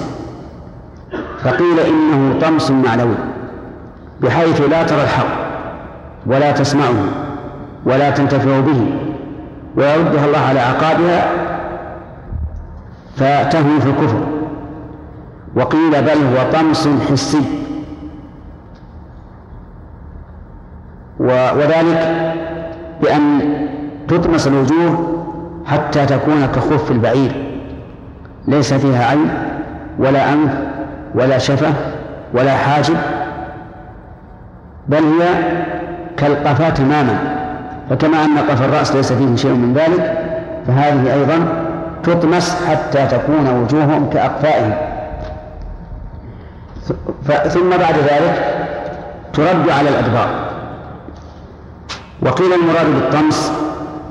فقيل إنه طمس معنوي بحيث لا ترى الحق ولا تسمعه ولا تنتفع به ويردها الله على عقابها فتهوي في الكفر. وقيل بل هو طمس حسي. وذلك بأن تطمس الوجوه حتى تكون كخف البعير. ليس فيها عين ولا أنف ولا شفة ولا حاجب بل هي كالقفا تماما. فكما أن قفا الرأس ليس فيه شيء من ذلك فهذه أيضا تطمس حتى تكون وجوههم كأقفائهم. ثم بعد ذلك ترد على الأدبار. وقيل المراد بالطمس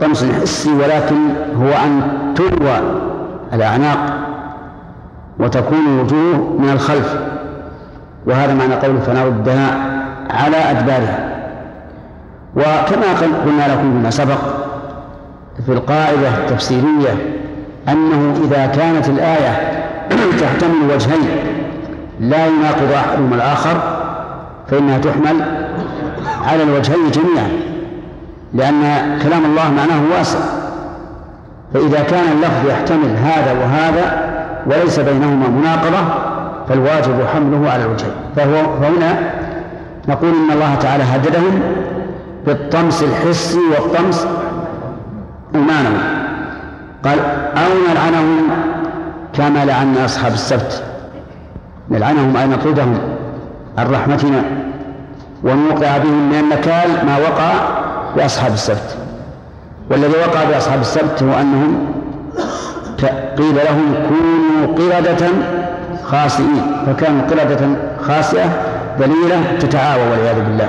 طمس حسي ولكن هو أن تلوى الأعناق وتكون الوجوه من الخلف. وهذا معنى قوله فنردها على أدبارها. وكما قلنا لكم فيما سبق في القاعدة التفسيرية أنه إذا كانت الآية تحتمل وجهين لا يناقض أحدهما الآخر فإنها تحمل على الوجهين جميعا. لأن كلام الله معناه واسع. فإذا كان اللفظ يحتمل هذا وهذا وليس بينهما مناقضة فالواجب حمله على الوجهين. فهو فهنا نقول إن الله تعالى هددهم بالطمس الحسي والطمس المعنوي قال أو نلعنهم كما لعنا أصحاب السبت. نلعنهم أي نطردهم عن رحمتنا ونوقع بهم من النكال ما وقع بأصحاب السبت والذي وقع بأصحاب السبت هو أنهم قيل لهم كونوا قردة خاسئين فكانوا قردة خاسئة ذليلة تتعاوى والعياذ بالله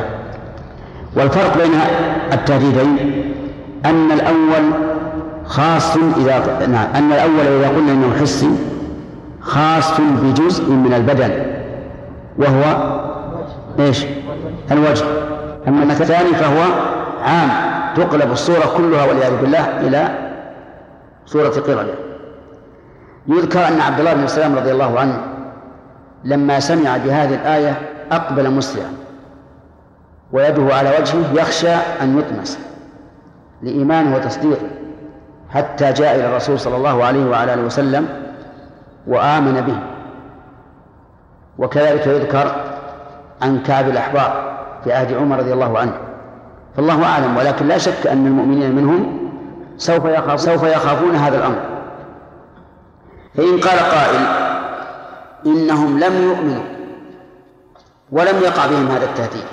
والفرق بين التهديدين أن الأول خاص إذا نعم أن الأول إذا قلنا إنه حسي خاص بجزء من البدن وهو إيش؟ الوجه أما الثاني فهو عام تقلب الصورة كلها والعياذ بالله إلى صورة قردة يذكر أن عبد الله بن سلام رضي الله عنه لما سمع بهذه الآية أقبل مسرعا. ويده على وجهه يخشى أن يطمس لإيمانه وتصديقه حتى جاء إلى الرسول صلى الله عليه وعلى آله وسلم وآمن به. وكذلك يذكر عن كعب الأحبار في عهد عمر رضي الله عنه فالله أعلم ولكن لا شك أن المؤمنين منهم سوف يخاف سوف يخافون هذا الأمر. فإن قال قائل إنهم لم يؤمنوا ولم يقع بهم هذا التهديد.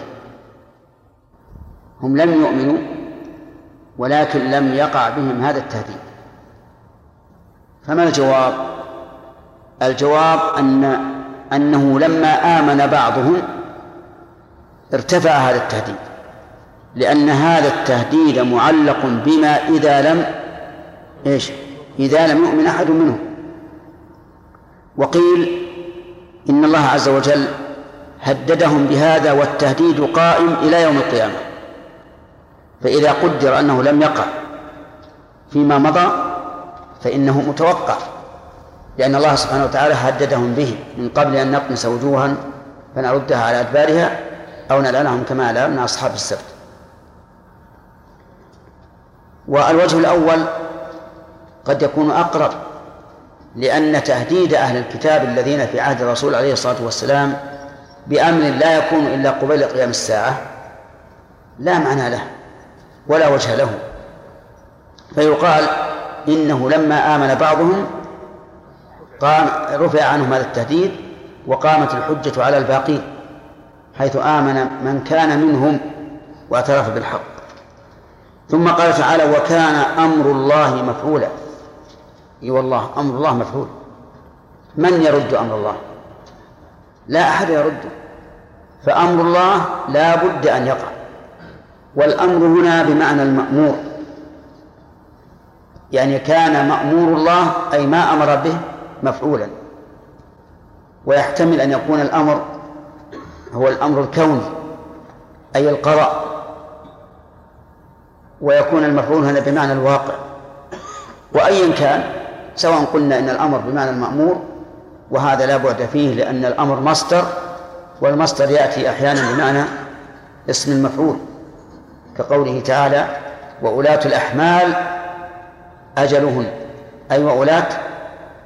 هم لم يؤمنوا ولكن لم يقع بهم هذا التهديد. فما الجواب؟ الجواب أن أنه لما آمن بعضهم ارتفع هذا التهديد. لأن هذا التهديد معلق بما إذا لم إيش؟ إذا لم يؤمن أحد منهم. وقيل إن الله عز وجل هددهم بهذا والتهديد قائم إلى يوم القيامة. فإذا قدر أنه لم يقع فيما مضى فإنه متوقع لأن الله سبحانه وتعالى هددهم به من قبل أن نقمس وجوها فنردها على أدبارها أو نلعنهم كما لعنا أصحاب السبت. والوجه الأول قد يكون أقرب لأن تهديد أهل الكتاب الذين في عهد الرسول عليه الصلاة والسلام بأمر لا يكون إلا قبيل قيام الساعة لا معنى له ولا وجه له. فيقال إنه لما آمن بعضهم قام رفع عنهم هذا التهديد وقامت الحجة على الباقين حيث آمن من كان منهم واعترف بالحق. ثم قال تعالى وكان أمر الله مفعولا. إي والله أمر الله مفعول. من يرد أمر الله؟ لا أحد يرده فأمر الله لا بد أن يقع. والأمر هنا بمعنى المأمور. يعني كان مأمور الله أي ما أمر به مفعولا. ويحتمل أن يكون الأمر هو الأمر الكوني أي القضاء. ويكون المفعول هنا بمعنى الواقع. وايا كان سواء قلنا إن الأمر بمعنى المأمور وهذا لا بعد فيه لأن الأمر مصدر والمصدر يأتي أحيانا بمعنى اسم المفعول كقوله تعالى وولاة الأحمال أجلهن أي وولاة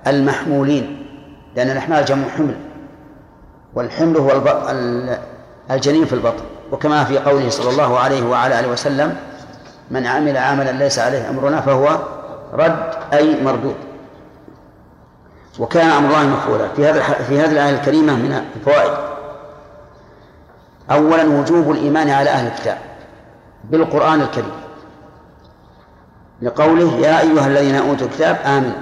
المحمولين لأن الأحمال جمع حمل والحمل هو الجنين في البطن. وكما في قوله صلى الله عليه وعلى آله وسلم من عمل عملا ليس عليه أمرنا فهو رد أي مردود. وكان أمر الله مفعولا في هذا في هذه الآية الكريمة من الفوائد. أولا وجوب الإيمان على أهل الكتاب بالقرآن الكريم. لقوله يا أيها الذين أوتوا الكتاب آمنوا.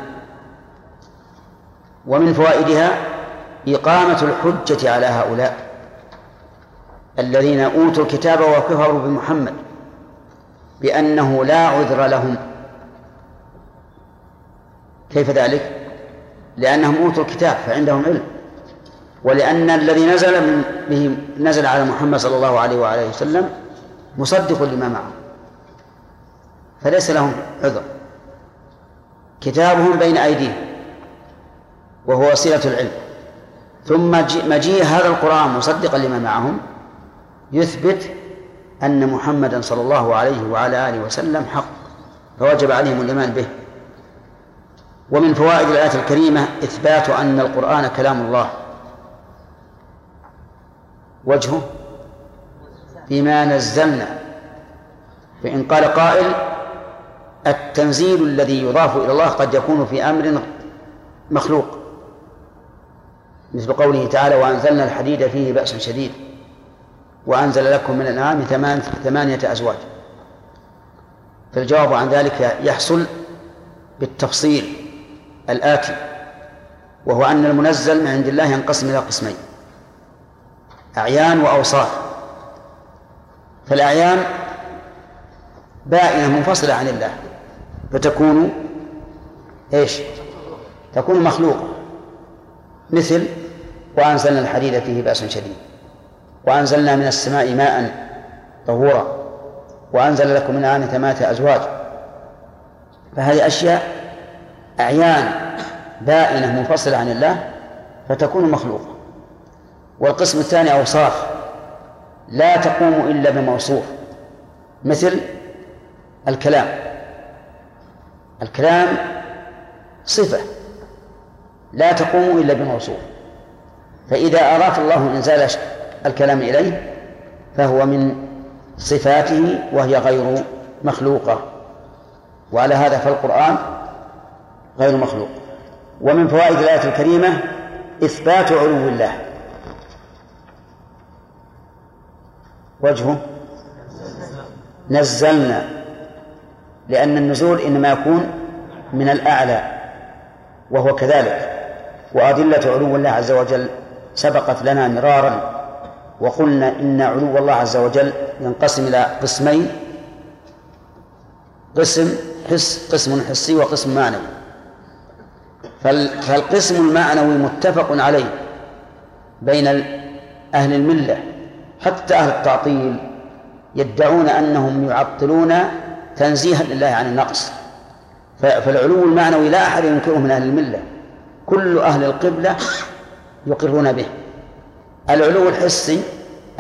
ومن فوائدها إقامة الحجة على هؤلاء الذين أوتوا الكتاب وكفروا بمحمد. بأنه لا عذر لهم. كيف ذلك؟ لأنهم أوتوا الكتاب فعندهم علم. ولأن الذي نزل من به نزل على محمد صلى الله عليه وآله وسلم مصدق لما معه. فليس لهم عذر. كتابهم بين أيديهم. وهو وسيلة العلم. ثم مجيء هذا القرآن مصدقا لما معهم يثبت أن محمدا صلى الله عليه وعلى آله وسلم حق فوجب عليهم الإيمان به. ومن فوائد الآية الكريمة إثبات أن القرآن كلام الله. وجهه بما نزلنا. فإن قال قائل التنزيل الذي يضاف إلى الله قد يكون في أمر مخلوق. مثل قوله تعالى وأنزلنا الحديد فيه بأس شديد. وأنزل لكم من الأنعام ثمانية أزواج. فالجواب عن ذلك يحصل بالتفصيل الآتي وهو أن المنزل من عند الله ينقسم إلى قسمين أعيان وأوصاف. فالأعيان بائنة منفصلة عن الله فتكون إيش؟ تكون مخلوقة مثل وأنزلنا الحديد فيه بأس شديد وأنزلنا من السماء ماء طهورا وأنزل لكم من الآن ثمانية أزواج فهذه أشياء أعيان بائنة منفصلة عن الله فتكون مخلوقة. والقسم الثاني أوصاف. لا تقوم إلا بموصوف مثل الكلام. الكلام صفة لا تقوم إلا بموصوف. فإذا أراد الله إنزال الكلام إليه فهو من صفاته وهي غير مخلوقة. وعلى هذا فالقرآن غير مخلوق. ومن فوائد الآية الكريمة إثبات علو الله. وجهه نزلنا لأن النزول إنما يكون من الأعلى وهو كذلك. وأدلة علو الله عز وجل سبقت لنا مرارا وقلنا إن علو الله عز وجل ينقسم إلى قسمين قسم حس قسم حسي وقسم معنوي. فالقسم المعنوي متفق عليه بين أهل الملة حتى أهل التعطيل يدعون أنهم يعطلون تنزيها لله عن النقص. فالعلو المعنوي لا أحد ينكره من أهل الملة كل أهل القبلة يقرون به. العلو الحسي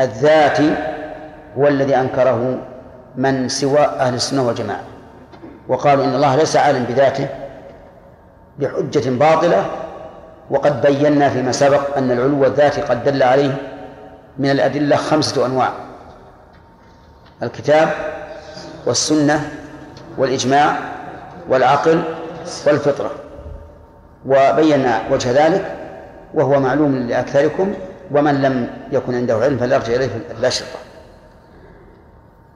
الذاتي هو الذي أنكره من سوى أهل السنة والجماعة. وقالوا إن الله ليس عالم بذاته بحجة باطلة وقد بينا فيما سبق أن العلو الذاتي قد دل عليه من الأدلة خمسة أنواع الكتاب والسنة والإجماع والعقل والفطرة. وبينا وجه ذلك وهو معلوم لأكثركم ومن لم يكن عنده علم فليرجع إليه في الأشرطة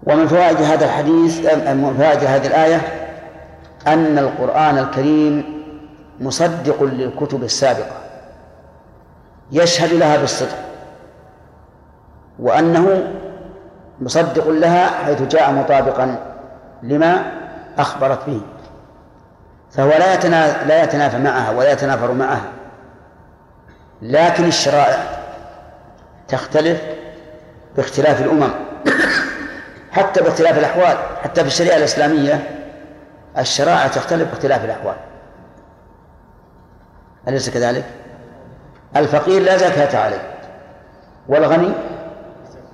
ومن فوائد هذا الحديث من فوائد هذه الآية؟ أن القرآن الكريم مصدق للكتب السابقة يشهد لها بالصدق وأنه مصدق لها حيث جاء مطابقا لما أخبرت به. فهو لا لا يتنافى معها ولا يتنافر معها لكن الشرائع تختلف باختلاف الأمم حتى باختلاف الأحوال حتى في الشريعة الإسلامية الشرائع تختلف باختلاف الأحوال. أليس كذلك؟ الفقير لا زكاة عليه والغني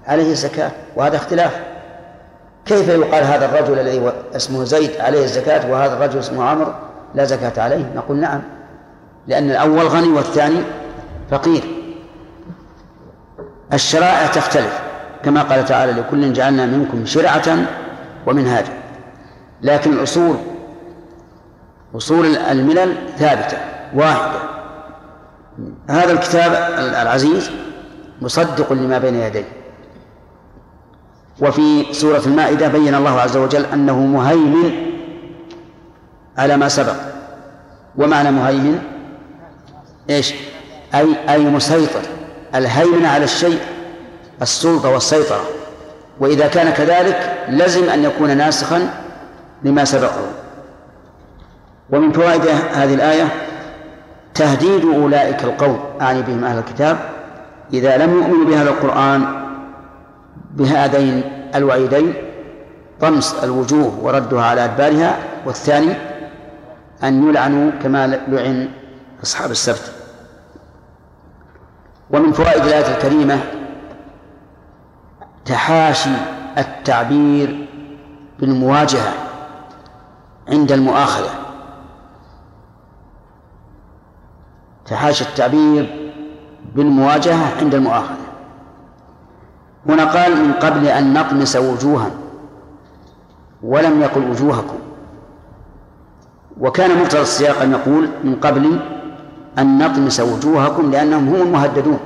عليه الزكاة وهذا اختلاف. كيف يقال هذا الرجل الذي اسمه زيد عليه الزكاة وهذا الرجل اسمه عمرو لا زكاة عليه؟ نقول نعم لأن الأول غني والثاني فقير. الشرائع تختلف. كما قال تعالى لكل جعلنا منكم شرعة ومنهاجا. لكن الأصول أصول الملل ثابتة واحدة. هذا الكتاب العزيز مصدق لما بين يديه وفي سورة المائدة بين الله عز وجل أنه مهيمن على ما سبق. ومعنى مهيمن إيش؟ أي أي مسيطر. الهيمن على الشيء السلطة والسيطرة. وإذا كان كذلك لزم أن يكون ناسخا لما سبقه. ومن فوائد هذه الآية تهديد أولئك القوم أعني بهم أهل الكتاب إذا لم يؤمنوا بهذا القرآن بهذين الوعيدين طمس الوجوه وردها على أدبارها والثاني أن يلعنوا كما لعن أصحاب السبت. ومن فوائد الآية الكريمة تحاشي التعبير بالمواجهة عند المؤاخذة. تحاشي التعبير بالمواجهة عند المؤاخذة. هنا قال من قبل أن نطمس وجوها ولم يقل وجوهكم. وكان مقتضى السياق أن يقول من قبل أن نطمس وجوهكم لأنهم هم المهددون.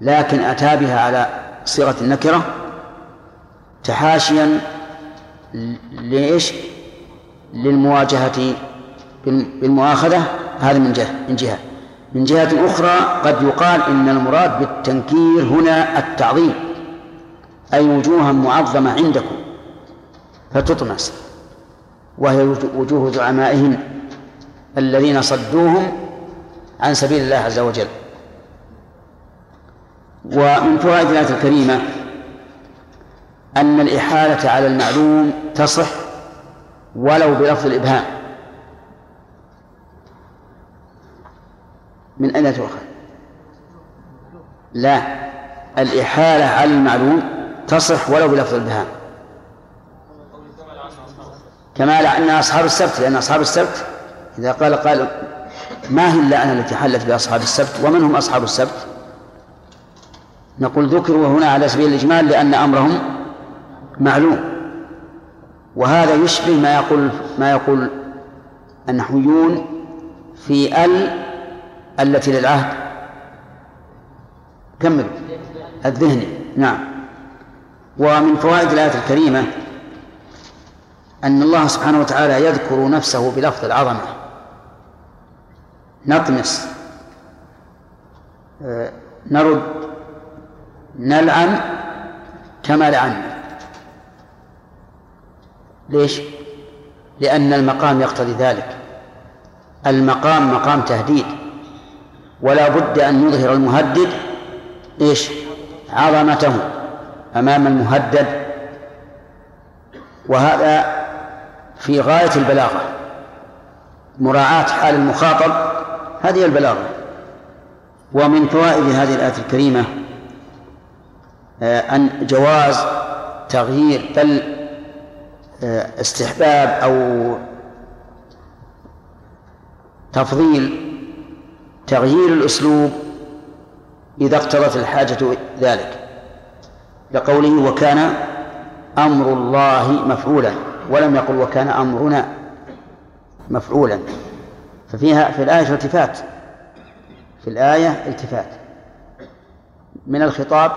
لكن أتى بها على صيغة النكرة تحاشيا ليش؟ للمواجهة بالمؤاخذة. هذا من جهة من جهة. من جهة أخرى قد يقال إن المراد بالتنكير هنا التعظيم أي وجوها معظمة عندكم فتطمس وهي وجوه زعمائهم. الذين صدوهم عن سبيل الله عز وجل. ومن فوائد الآية الكريمة أن الإحالة على المعلوم تصح ولو بلفظ الإبهام. من أين تؤخذ؟ لا الإحالة على المعلوم تصح ولو بلفظ الإبهام. كما أن أصحاب السبت لأن أصحاب السبت إذا قال قال ما هي اللعنة التي حلت بأصحاب السبت ومن هم أصحاب السبت؟ نقول ذكروا هنا على سبيل الإجمال لأن أمرهم معلوم. وهذا يشبه ما يقول ما يقول النحويون في ال التي للعهد. كملوا الذهني. نعم. ومن فوائد الآية الكريمة أن الله سبحانه وتعالى يذكر نفسه بلفظ العظمة. نطمس. آه، نرد. نلعن. كما لعنا ليش؟ لأن المقام يقتضي ذلك. المقام مقام تهديد. ولا بد أن يظهر المهدد إيش؟ عظمته أمام المهدد. وهذا في غاية البلاغة. مراعاة حال المخاطب هذه البلاغة. ومن فوائد هذه الآية الكريمة آه، أن جواز تغيير بل آه، استحباب أو تفضيل تغيير الأسلوب إذا اقتضت الحاجة ذلك. لقوله وكان أمر الله مفعولا ولم يقل وكان أمرنا مفعولا ففيها في الآية التفات في الآية التفات. من الخطاب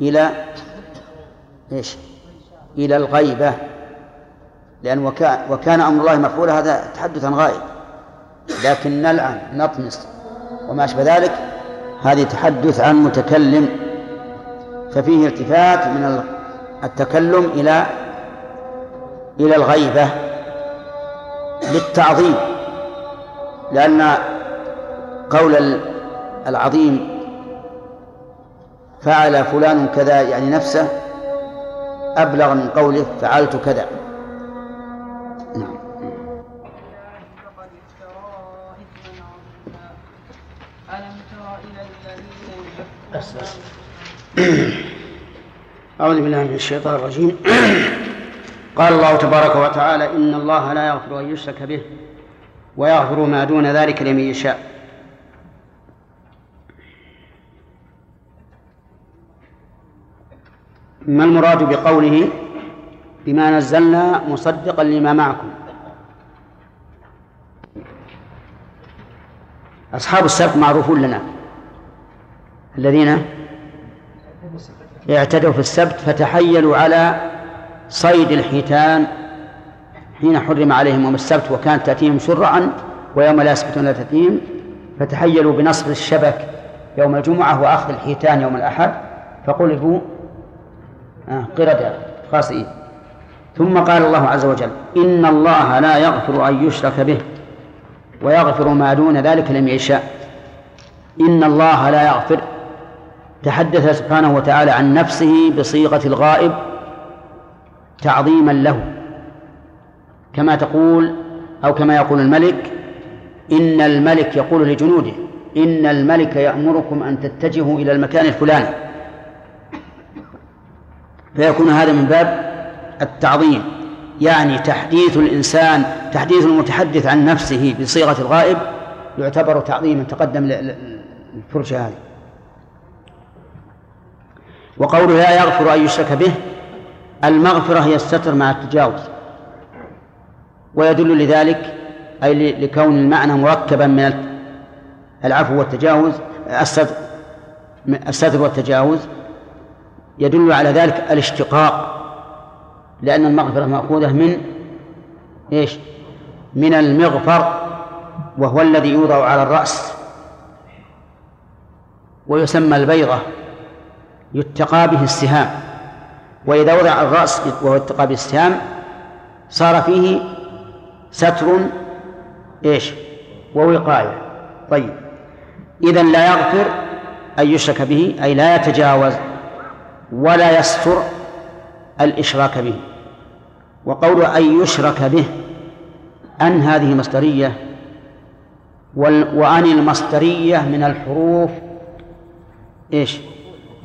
إلى إيش؟ إلى الغيبة. لأن وكان, وكان أمر الله مفعولا هذا تحدث عن غائب لكن نلعن نطمس. وما أشبه ذلك هذه تحدث عن متكلم. ففيه التفات من التكلم إلى إلى الغيبة. للتعظيم. لأن قول العظيم فعل فلان كذا يعني نفسه أبلغ من قوله فعلت كذا. نعم. أعوذ بالله من الشيطان الرجيم. قال الله تبارك وتعالى إن الله لا يغفر أن يشرك به. ويغفر ما دون ذلك لمن يشاء. ما المراد بقوله بما نزلنا مصدقا لما معكم؟ أصحاب السبت معروفون لنا. الذين اعتدوا في السبت فتحيلوا على صيد الحيتان حين حرم عليهم يوم السبت وكانت تأتيهم شرعا ويوم لا يسبتون لا تأتيهم فتحيلوا بنصب الشبك يوم الجمعة وأخذ الحيتان يوم الأحد فقلبوا آه قردة خاسئين ثم قال الله عز وجل إن الله لا يغفر أن يشرك به ويغفر ما دون ذلك لمن يشاء. إن الله لا يغفر تحدث سبحانه وتعالى عن نفسه بصيغة الغائب تعظيما له. كما تقول أو كما يقول الملك إن الملك يقول لجنوده إن الملك يأمركم أن تتجهوا إلى المكان الفلاني. فيكون هذا من باب التعظيم يعني تحديث الإنسان تحديث المتحدث عن نفسه بصيغة الغائب يعتبر تعظيما تقدم الفرشة هذه. وقوله لا يغفر أن يشرك به المغفرة هي الستر مع التجاوز. ويدل لذلك أي لكون المعنى مركبا من العفو والتجاوز الستر والتجاوز. يدل على ذلك الاشتقاق لأن المغفرة مأخوذة من إيش؟ من المغفر وهو الذي يوضع على الرأس. ويسمى البيضة يتقى به السهام. وإذا وضع الرأس وهو اتقى به السهام صار فيه ستر إيش؟ ووقاية. طيب. إذا لا يغفر أن يشرك به أي لا يتجاوز ولا يستر الإشراك به. وقول أن يشرك به أن هذه مصدرية وأن المصدرية من الحروف إيش؟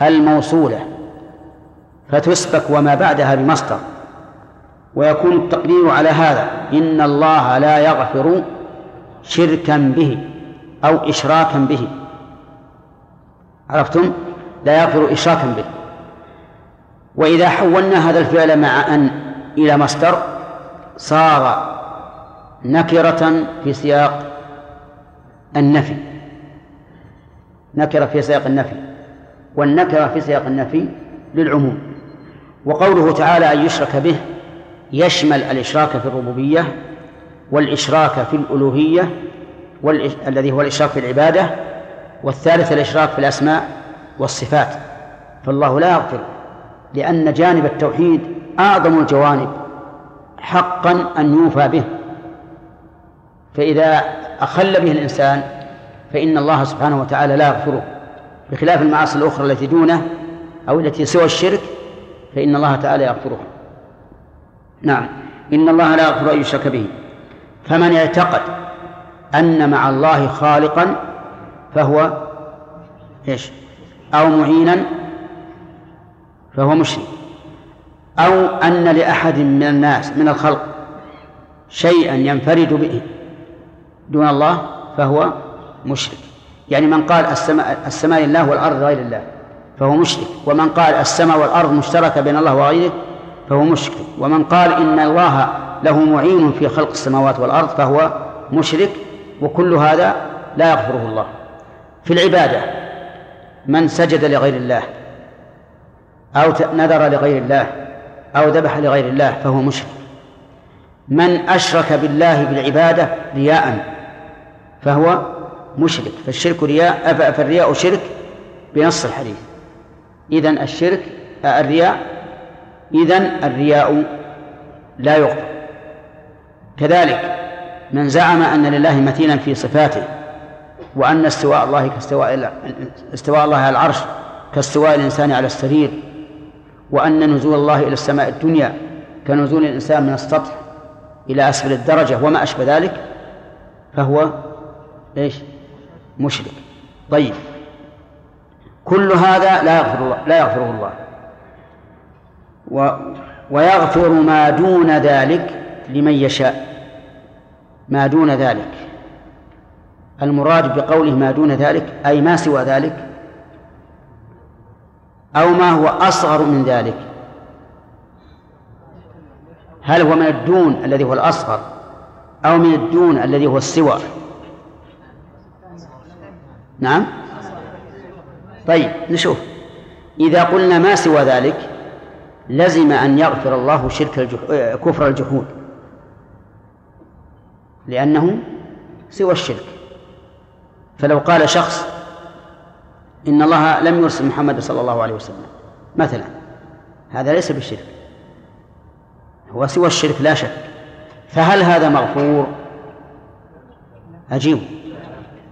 الموصولة. فتسبك وما بعدها بمصدر. ويكون التقدير على هذا. إن الله لا يغفر شركا به أو إشراكا به. عرفتم؟ لا يغفر إشراكا به. وإذا حولنا هذا الفعل مع أن إلى مصدر صار نكرة في سياق النفي. نكرة في سياق النفي. والنكرة في سياق النفي للعموم. وقوله تعالى أن يشرك به يشمل الإشراك في الربوبية والإشراك في الألوهية الذي هو الإشراك في العبادة والثالث الإشراك في الأسماء والصفات. فالله لا يغفر لأن جانب التوحيد أعظم الجوانب حقا أن يوفى به. فإذا أخل به الإنسان فإن الله سبحانه وتعالى لا يغفره. بخلاف المعاصي الأخرى التي دونه أو التي سوى الشرك فإن الله تعالى يغفرها نعم. إن الله لا يغفر أن يشرك به. فمن اعتقد أن مع الله خالقا فهو إيش؟ أو معينا فهو مشرك. أو أن لأحد من الناس من الخلق شيئا ينفرد به دون الله فهو مشرك. يعني من قال السماء السماء لله والأرض غير الله فهو مشرك. ومن قال السماء والأرض مشتركة بين الله وغيره فهو مشرك. ومن قال إن الله له معين في خلق السماوات والأرض فهو مشرك وكل هذا لا يغفره الله. في العبادة من سجد لغير الله أو نذر لغير الله أو ذبح لغير الله فهو مشرك. من أشرك بالله بالعبادة رياء فهو مشرك. فالشرك رياء فالرياء شرك بنص الحديث. إذن الشرك الرياء إذن الرياء لا يقبل. كذلك من زعم أن لله مثيلا في صفاته وأن استواء الله كاستواء استواء الله على العرش كاستواء الإنسان على السرير وأن نزول الله إلى السماء الدنيا كنزول الإنسان من السطح إلى أسفل الدرجة وما أشبه ذلك فهو إيش؟ مشرك. طيب. كل هذا لا يغفر الله لا يغفره الله. و ويغفر ما دون ذلك لمن يشاء. ما دون ذلك. المراد بقوله ما دون ذلك أي ما سوى ذلك أو ما هو أصغر من ذلك. هل هو من الدون الذي هو الأصغر أو من الدون الذي هو السوى؟ نعم. طيب نشوف. إذا قلنا ما سوى ذلك لزم أن يغفر الله شرك الجح... كفر الجحود. لأنه سوى الشرك. فلو قال شخص إن الله لم يرسل محمد صلى الله عليه وسلم مثلا هذا ليس بالشرك. هو سوى الشرك لا شك. فهل هذا مغفور؟ أجيب.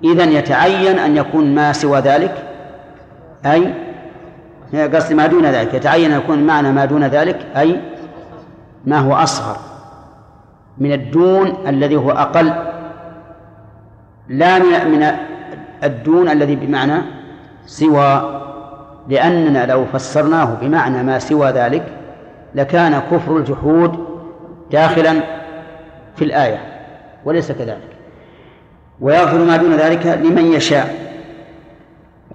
إذن يتعين أن يكون ما سوى ذلك أي قصدي ما دون ذلك يتعين أن يكون معنى ما دون ذلك أي ما هو أصغر من الدون الذي هو أقل لا من من الدون الذي بمعنى سوى لأننا لو فسرناه بمعنى ما سوى ذلك لكان كفر الجحود داخلا في الآية وليس كذلك. ويغفر ما دون ذلك لمن يشاء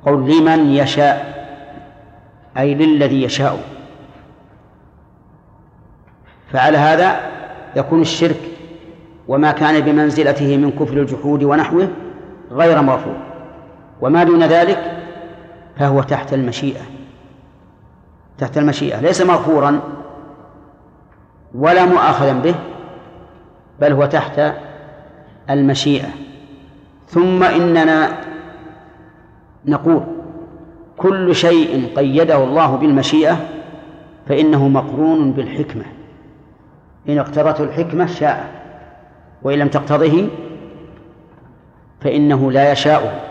قول لمن يشاء. أي للذي يشاء. فعلى هذا يكون الشرك وما كان بمنزلته من كفر الجحود ونحوه غير مغفور وما دون ذلك فهو تحت المشيئة. تحت المشيئة. ليس مغفورا ولا مؤاخذا به بل هو تحت المشيئة. ثم إننا نقول كل شيء قيده الله بالمشيئة فإنه مقرون بالحكمة. إن اقتضته الحكمة شاء وإن لم تقتضه فإنه لا يشاء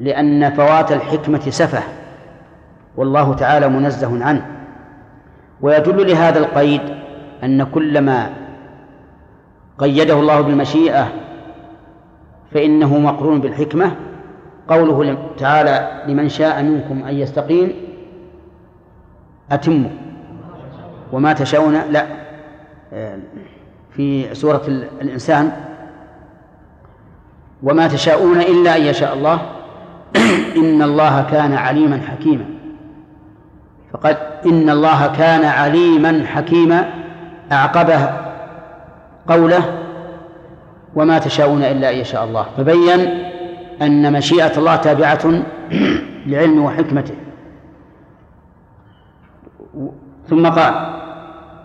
لأن فوات الحكمة سفه والله تعالى منزه عنه. ويدل لهذا القيد أن كل ما قيده الله بالمشيئة فإنه مقرون بالحكمة قوله تعالى لمن شاء منكم أن يستقيم أتموا. وما تشاءون لا. في سورة الإنسان وما تشاءون إلا أن يشاء الله. إن الله كان عليما حكيما. فقد إن الله كان عليما حكيما أعقبه قوله وما تشاءون إلا أن يشاء الله. فبين أن مشيئة الله تابعة لعلم وحكمته. ثم قال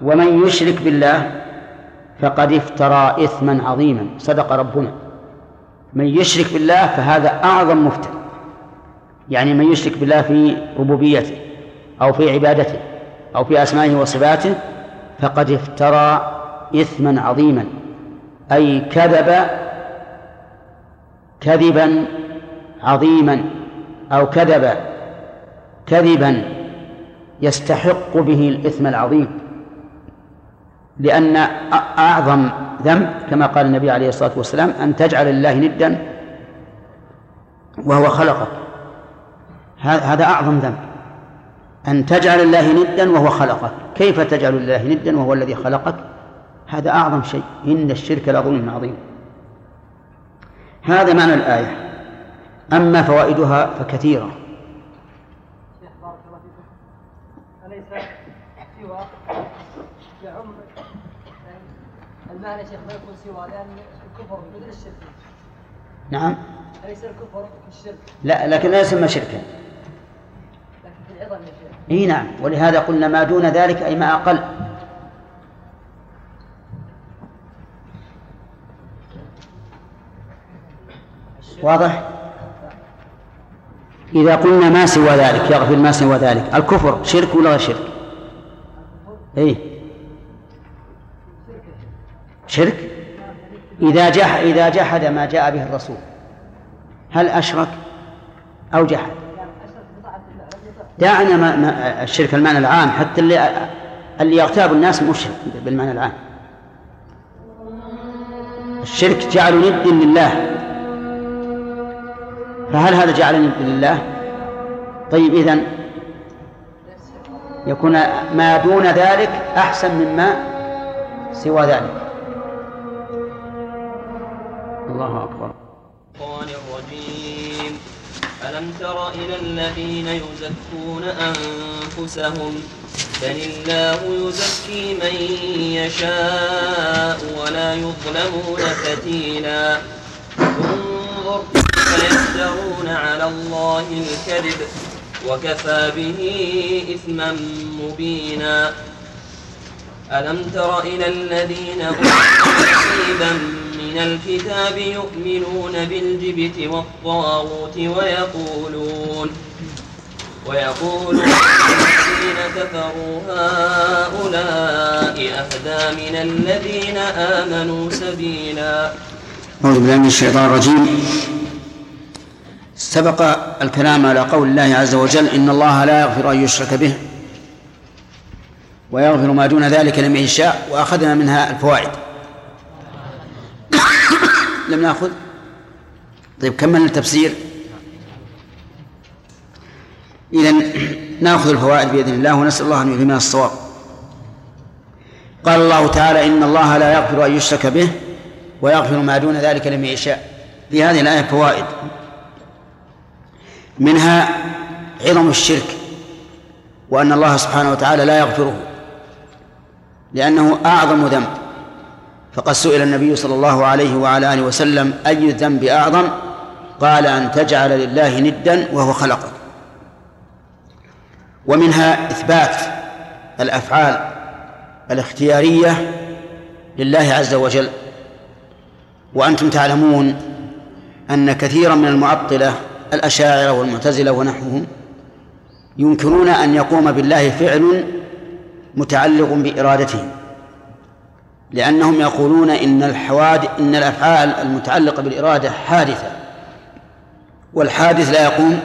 ومن يشرك بالله فقد افترى إثما عظيما. صدق ربنا. من يشرك بالله فهذا أعظم مفتر يعني من يشرك بالله في ربوبيته أو في عبادته أو في أسمائه وصفاته فقد افترى إثما عظيما. أي كذب كذبا عظيما أو كذب كذبا يستحق به الإثم العظيم لأن أعظم ذنب كما قال النبي عليه الصلاة والسلام أن تجعل لله ندا وهو خلقك. هذا أعظم ذنب. أن تجعل الله ندا وهو خلقك. كيف تجعل لله ندا وهو الذي خلقك؟ هذا أعظم شيء. إن الشرك لظلم عظيم. هذا معنى الآية. أما فوائدها فكثيرة. أليس سوى يعم المعنى شيخ ما يكون سوى؟ لأن الكفر الشرك. نعم. أليس الكفر الشرك؟ لا لكن لا يسمى شركا. لكن في العظم يا شيخ. إي نعم. ولهذا قلنا ما دون ذلك أي ما أقل. واضح؟ إذا قلنا ما سوى ذلك يغفر ما سوى ذلك الكفر شرك ولا غير شرك؟ إيه. شرك؟ إذا جح إذا جحد ما جاء به الرسول هل أشرك أو جحد؟ دعنا ما ما الشرك المعنى العام حتى اللي اللي يغتاب الناس مشرك بالمعنى العام. الشرك جعل ند لله. فهل هذا جعل ند لله؟ طيب إذن يكون ما دون ذلك أحسن مما سوى ذلك. الله أكبر. الرجيم. ألم تر إلى الذين يزكون أنفسهم؟ بل الله يزكي من يشاء ولا يظلمون فتيلا انظر كيف يفترون على الله الكذب وكفى به إثما مبينا. ألم تر إلى الذين نصيبا من الكتاب يؤمنون بالجبت والطاغوت ويقولون ويقولون الذين كفروا هؤلاء أهدى من الذين آمنوا سبيلا. أعوذ بالله من الشيطان الرجيم. سبق الكلام على قول الله عز وجل إن الله لا يغفر أن يشرك به ويغفر ما دون ذلك لمن يشاء وأخذنا منها الفوائد. لم نأخذ؟ طيب كملنا التفسير. إذا نأخذ الفوائد بإذن الله ونسأل الله أن يلهمنا الصواب. قال الله تعالى إن الله لا يغفر أن يشرك به ويغفر ما دون ذلك لمن يشاء. في هذه الآية فوائد. منها عظم الشرك وأن الله سبحانه وتعالى لا يغفره لأنه أعظم ذنب. فقد سئل النبي صلى الله عليه وعلى آله وسلم أي الذنب أعظم؟ قال أن تجعل لله ندا وهو خلقك. ومنها إثبات الأفعال الاختيارية لله عز وجل. وأنتم تعلمون أن كثيرا من المعطلة الأشاعرة والمعتزلة ونحوهم ينكرون أن يقوم بالله فعل متعلق بإرادته لأنهم يقولون إن الحوادث إن الأفعال المتعلقة بالإرادة حادثة والحادث لا يقوم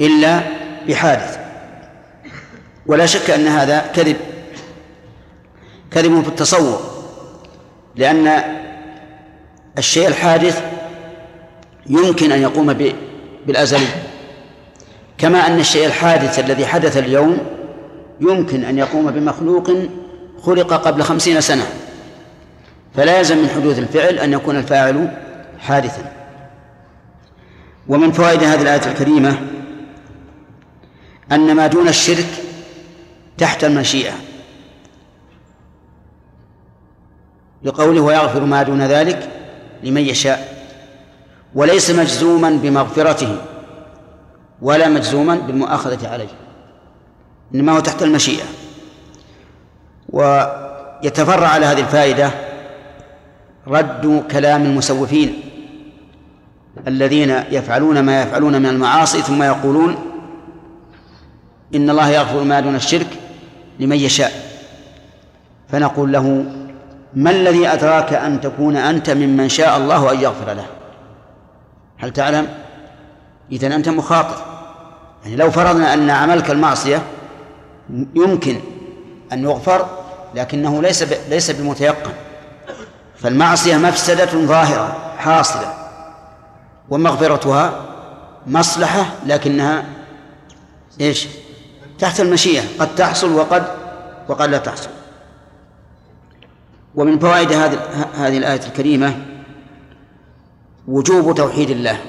إلا بحادث ولا شك أن هذا كذب كذب في التصور لأن الشيء الحادث يمكن أن يقوم بالأزلي. كما أن الشيء الحادث الذي حدث اليوم يمكن أن يقوم بمخلوق خلق قبل خمسين سنة. فلا يلزم من حدوث الفعل أن يكون الفاعل حادثا. ومن فوائد هذه الآية الكريمة أن ما دون الشرك تحت المشيئة. لقوله ويغفر ما دون ذلك لمن يشاء. وليس مجزوما بمغفرته ولا مجزوما بالمؤاخذة عليه إنما هو تحت المشيئة. ويتفرع على هذه الفائدة رد كلام المسوفين الذين يفعلون ما يفعلون من المعاصي ثم يقولون إن الله يغفر ما دون الشرك لمن يشاء. فنقول له ما الذي أدراك أن تكون أنت ممن شاء الله أن يغفر له؟ هل تعلم؟ إذا أنت مخاطر. يعني لو فرضنا أن عملك المعصية يمكن أن يغفر لكنه ليس ليس بمتيقن. فالمعصية مفسدة ظاهرة حاصلة. ومغفرتها مصلحة لكنها إيش؟ تحت المشيئة. قد تحصل وقد وقد لا تحصل. ومن فوائد هذه هذه الآية الكريمة وجوب توحيد الله.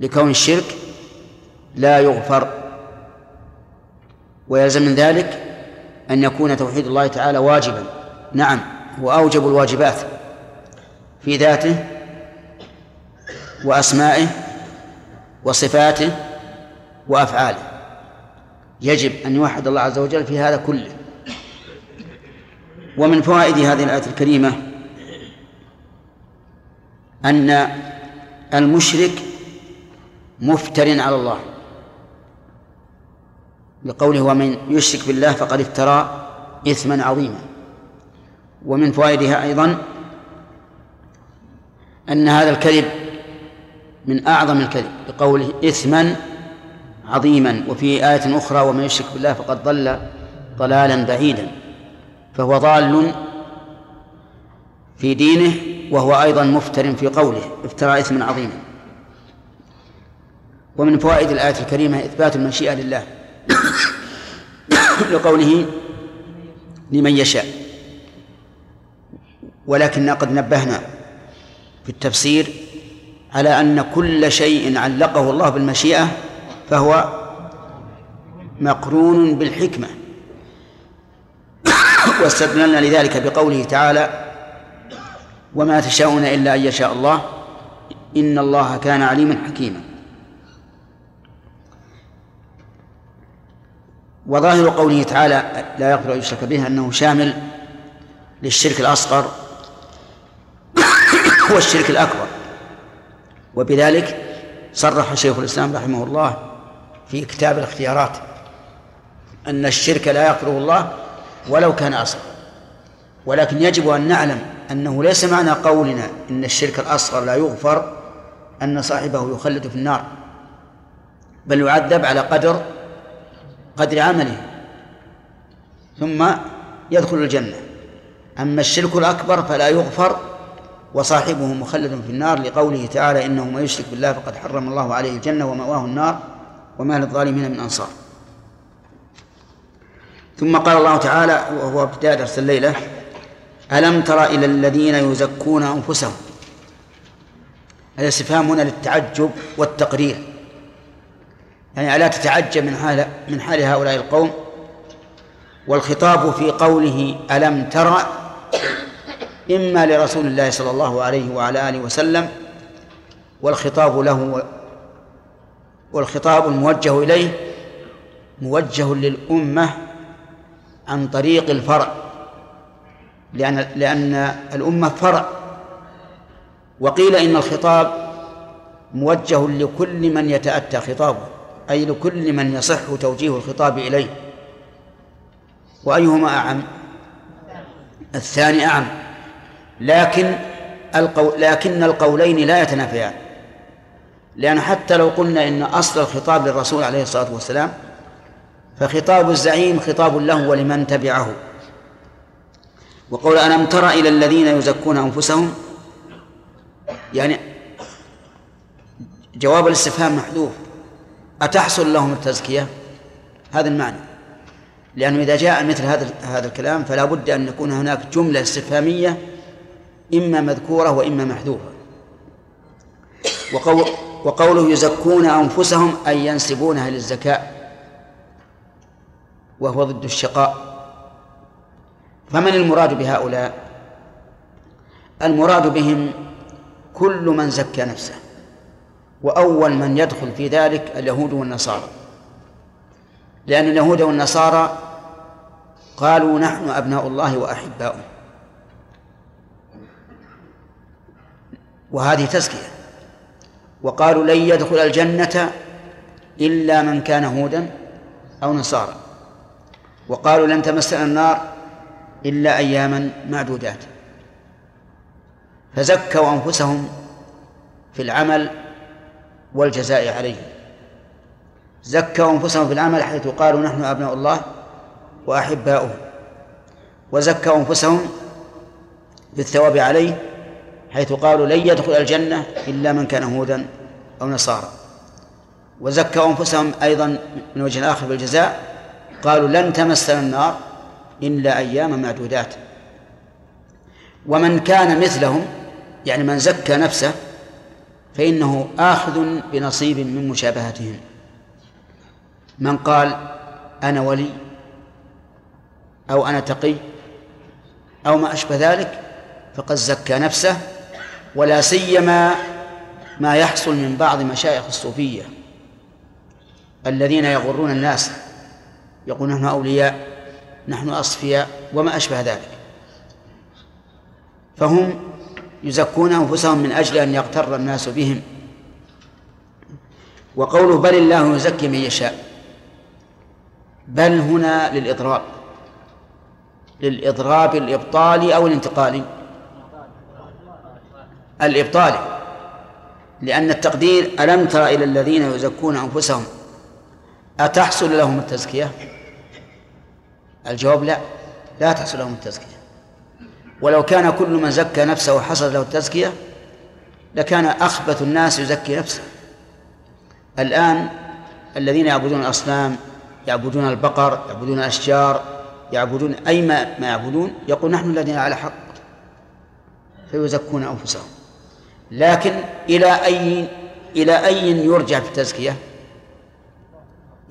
لكون الشرك لا يغفر. ويلزم من ذلك أن يكون توحيد الله تعالى واجبا. نعم هو أوجب الواجبات في ذاته وأسمائه وصفاته وأفعاله. يجب أن يوحد الله عز وجل في هذا كله. ومن فوائد هذه الآية الكريمة أن المشرك مفتر على الله. لقوله ومن يشرك بالله فقد افترى إثما عظيما. ومن فوائدها أيضا أن هذا الكذب من أعظم الكذب بقوله إثما عظيما. وفي آية أخرى ومن يشرك بالله فقد ضل ضلالا بعيدا فهو ضال في دينه وهو أيضا مفتر في قوله افترى إثما عظيما. ومن فوائد الآية الكريمة إثبات المشيئة لله. لقوله لمن يشاء. ولكننا قد نبهنا في التفسير على أن كل شيء علقه الله بالمشيئة فهو مقرون بالحكمة. واستدللنا لذلك بقوله تعالى وما تشاءون إلا أن يشاء الله. إن الله كان عليما حكيما. وظاهر قوله تعالى لا يغفر أن يشرك به أنه شامل للشرك الأصغر والشرك الأكبر. وبذلك صرح شيخ الإسلام رحمه الله في كتاب الاختيارات أن الشرك لا يغفره الله ولو كان أصغر. ولكن يجب أن نعلم أنه ليس معنى قولنا إن الشرك الأصغر لا يغفر أن صاحبه يخلد في النار بل يعذب على قدر قدر عمله ثم يدخل الجنة. أما الشرك الأكبر فلا يغفر وصاحبه مخلد في النار لقوله تعالى إنه من يشرك بالله فقد حرم الله عليه الجنة ومأواه النار وما للظالمين من أنصار. ثم قال الله تعالى وهو ابتداء درس الليلة ألم تر إلى الذين يزكون أنفسهم؟ الاستفهام هنا للتعجب والتقرير. يعني ألا تتعجب من حال من حال هؤلاء القوم؟ والخطاب في قوله ألم تر إما لرسول الله صلى الله عليه وعلى آله وسلم والخطاب له والخطاب الموجه إليه موجه للأمة عن طريق الفرع. لأن لأن الأمة فرع. وقيل إن الخطاب موجه لكل من يتأتى خطابه أي لكل من يصح توجيه الخطاب إليه. وأيهما أعم؟ الثاني أعم. لكن القو... لكن القولين لا يتنافيان. لأن حتى لو قلنا إن أصل الخطاب للرسول عليه الصلاة والسلام فخطاب الزعيم خطاب له ولمن تبعه. وقول ألم تر إلى الذين يزكون أنفسهم؟ يعني جواب الاستفهام محذوف. أتحصل لهم التزكية؟ هذا المعنى. لأنه إذا جاء مثل هذا هذا الكلام فلا بد أن يكون هناك جملة استفهامية إما مذكورة وإما محذوفة. وقول وقوله يزكون أنفسهم أي ينسبونها للزكاة وهو ضد الشقاء. فمن المراد بهؤلاء؟ المراد بهم كل من زكى نفسه وأول من يدخل في ذلك اليهود والنصارى. لأن اليهود والنصارى قالوا نحن أبناء الله وأحباؤه. وهذه تزكية. وقالوا لن يدخل الجنة إلا من كان هودا أو نصارى. وقالوا لن تمسنا النار إلا أياما معدودات. فزكوا أنفسهم في العمل والجزاء عليه. زكوا أنفسهم في العمل حيث قالوا نحن أبناء الله وأحباؤه. وزكوا أنفسهم في الثواب عليه حيث قالوا لن يدخل الجنة إلا من كان هودا أو نصارى. وزكوا أنفسهم أيضا من وجه آخر بالجزاء قالوا لن تمسنا النار إلا أيام معدودات. ومن كان مثلهم يعني من زكى نفسه فإنه آخذ بنصيب من مشابهتهم. من قال أنا ولي أو أنا تقي أو ما أشبه ذلك فقد زكى نفسه ولا سيما ما يحصل من بعض مشايخ الصوفية الذين يغرون الناس يقولون نحن أولياء. نحن أصفياء وما أشبه ذلك. فهم يزكون أنفسهم من أجل أن يغتر الناس بهم. وقوله بل الله يزكي من يشاء. بل هنا للإضراب. للإضراب الإبطالي أو الانتقالي الإبطالي لأن التقدير ألم تر إلى الذين يزكون أنفسهم؟ أتحصل لهم التزكية؟ الجواب لا لا تحصل لهم التزكية. ولو كان كل من زكى نفسه وحصل له التزكية لكان أخبث الناس يزكي نفسه. الآن الذين يعبدون الأصنام يعبدون البقر يعبدون الأشجار يعبدون أي ما, ما يعبدون يقول نحن الذين على حق فيزكون أنفسهم. لكن إلى أي إلى أي يرجع في التزكية؟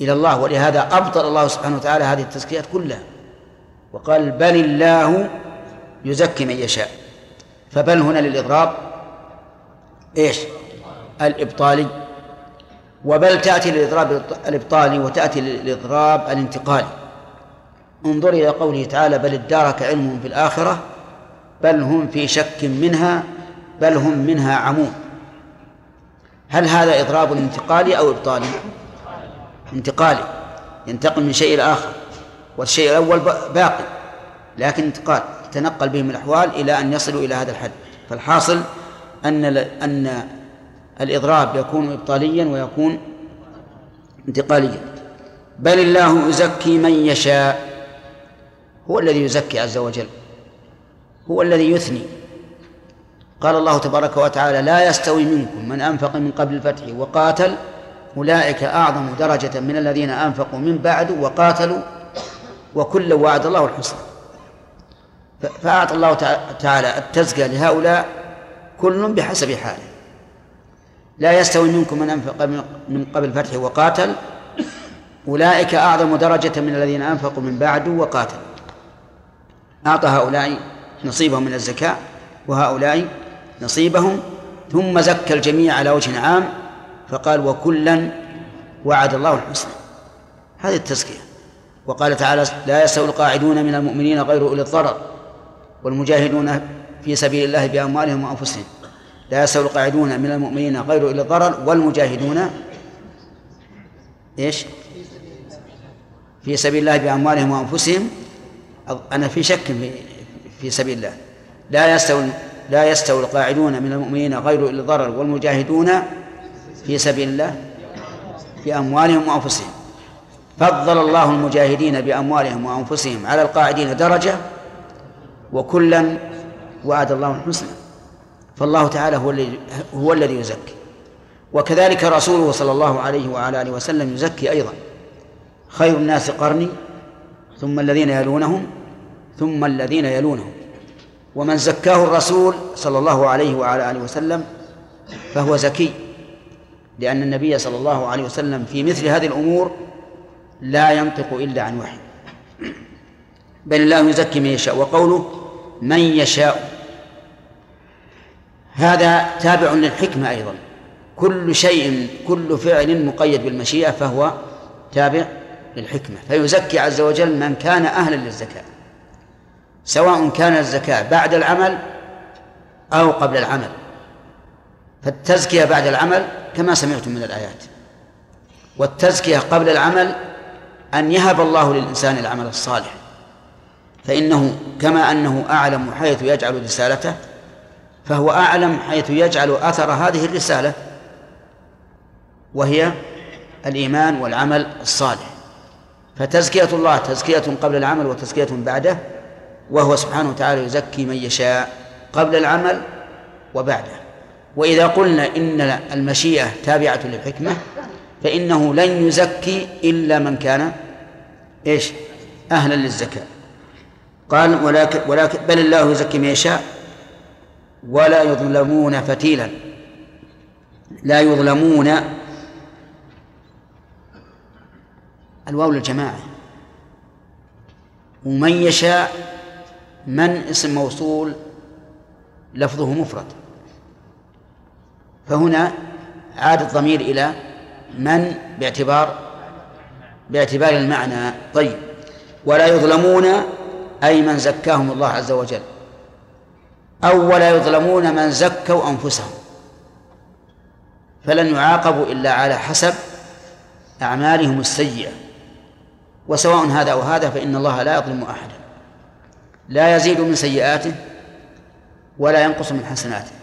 إلى الله ولهذا أبطل الله سبحانه وتعالى هذه التزكيات كلها. وقال بل الله يزكي من يشاء. فبل هنا للإضراب؟ إيش؟ الإبطالي وبل تأتي للإضراب الإبطالي وتأتي للإضراب الانتقالي انظر إلى قوله تعالى بل ادارك علمهم في الآخرة بل هم في شك منها بل هم منها عمون. هل هذا إضراب انتقالي أو إبطالي انتقالي. ينتقل من شيء إلى آخر والشيء الأول باقي لكن انتقال تنقل بهم الأحوال إلى أن يصلوا إلى هذا الحد. فالحاصل أن أن الإضراب يكون إبطاليا ويكون انتقاليا. بل الله يزكي من يشاء هو الذي يزكي عز وجل هو الذي يثني. قال الله تبارك وتعالى لا يستوي منكم من أنفق من قبل الفتح وقاتل أولئك أعظم درجة من الذين أنفقوا من بعد وقاتلوا وكل وعد الله الحسنى. فأعطى الله تعالى التزكية لهؤلاء كل بحسب حاله. لا يستوي منكم من أنفق من قبل الفتح وقاتل. أولئك أعظم درجة من الذين أنفقوا من بعد وقاتلوا. أعطى هؤلاء نصيبهم من الزكاة وهؤلاء نصيبهم. ثم زكى الجميع على وجه عام. فقال وكلا وعد الله الحسنى. هذه التزكية. وقال تعالى لا يستوي القاعدون من المؤمنين غير أولي الضرر والمجاهدون في سبيل الله بأموالهم وأنفسهم. لا يستوي القاعدون من المؤمنين غير أولي الضرر والمجاهدون إيش؟ في سبيل الله بأموالهم وأنفسهم. أنا في شك في في سبيل الله. لا يستوي لا يستوي القاعدون من المؤمنين غير أولي الضرر والمجاهدون في سبيل الله بأموالهم وأنفسهم. فضل الله المجاهدين بأموالهم وأنفسهم على القاعدين درجة وكلا وعد الله الحسنى. فالله تعالى هو الذي هو الذي يزكي. وكذلك رسوله صلى الله عليه وعلى آله وسلم يزكي أيضا. خير الناس قرني ثم الذين يلونهم ثم الذين يلونهم. ومن زكاه الرسول صلى الله عليه وعلى آله وسلم فهو زكي. لأن النبي صلى الله عليه وسلم في مثل هذه الأمور لا ينطق إلا عن وحي. بل الله يزكي من يشاء وقوله من يشاء. هذا تابع للحكمة أيضا. كل شيء كل فعل مقيد بالمشيئة فهو تابع للحكمة. فيزكي عز وجل من كان أهلا للزكاة سواء كان الزكاة بعد العمل أو قبل العمل. فالتزكية بعد العمل كما سمعتم من الآيات. والتزكية قبل العمل أن يهب الله للإنسان العمل الصالح. فإنه كما أنه أعلم حيث يجعل رسالته فهو أعلم حيث يجعل أثر هذه الرسالة وهي الإيمان والعمل الصالح. فتزكية الله تزكية قبل العمل وتزكية بعده وهو سبحانه وتعالى يزكي من يشاء قبل العمل وبعده. وإذا قلنا إن المشيئة تابعة للحكمة فإنه لن يزكي إلا من كان إيش؟ أهلا للزكاة. قال ولكن ولكن بل الله يزكي من يشاء ولا يظلمون فتيلا. لا يظلمون الواو للجماعة. ومن يشاء من اسم موصول لفظه مفرد. فهنا عاد الضمير إلى من باعتبار باعتبار المعنى. طيب. ولا يظلمون أي من زكاهم الله عز وجل. أو ولا يظلمون من زكوا أنفسهم. فلن يعاقبوا إلا على حسب أعمالهم السيئة. وسواء هذا أو هذا فإن الله لا يظلم أحدا. لا يزيد من سيئاته ولا ينقص من حسناته.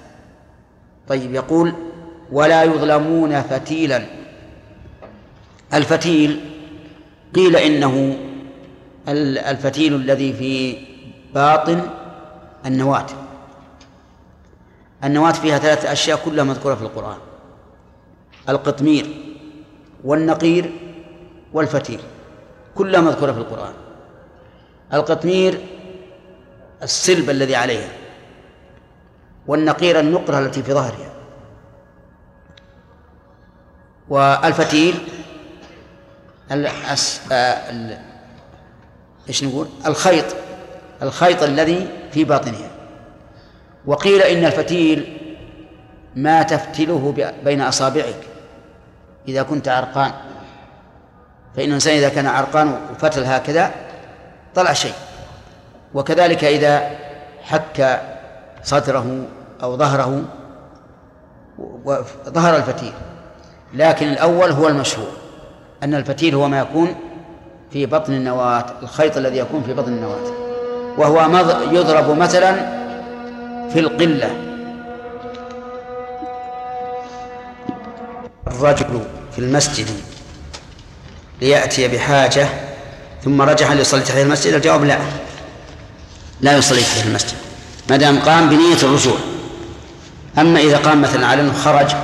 طيب يقول ولا يظلمون فتيلا. الفتيل قيل إنه الفتيل الذي في باطن النواة. النواة فيها ثلاثة أشياء كلها مذكورة في القرآن القطمير والنقير والفتيل كلها مذكورة في القرآن. القطمير السلب الذي عليها. والنقير النقرة التي في ظهرها. والفتيل الأس... ال... إيش نقول؟ الخيط الخيط الذي في باطنها. وقيل إن الفتيل ما تفتله بين أصابعك. إذا كنت عرقان. فإن الإنسان إذا كان عرقان وفتل هكذا طلع شيء. وكذلك إذا حك صدره أو ظهره ظهر الفتيل. لكن الأول هو المشهور أن الفتيل هو ما يكون في بطن النواة الخيط الذي يكون في بطن النواة. وهو يضرب مثلا في القلة. الرجل في المسجد ليأتي بحاجة ثم رجع ليصلي تحت المسجد الجواب لا. لا يصلي تحت المسجد. ما دام قام بنية الرجوع. أما إذا قام مثلا على خرج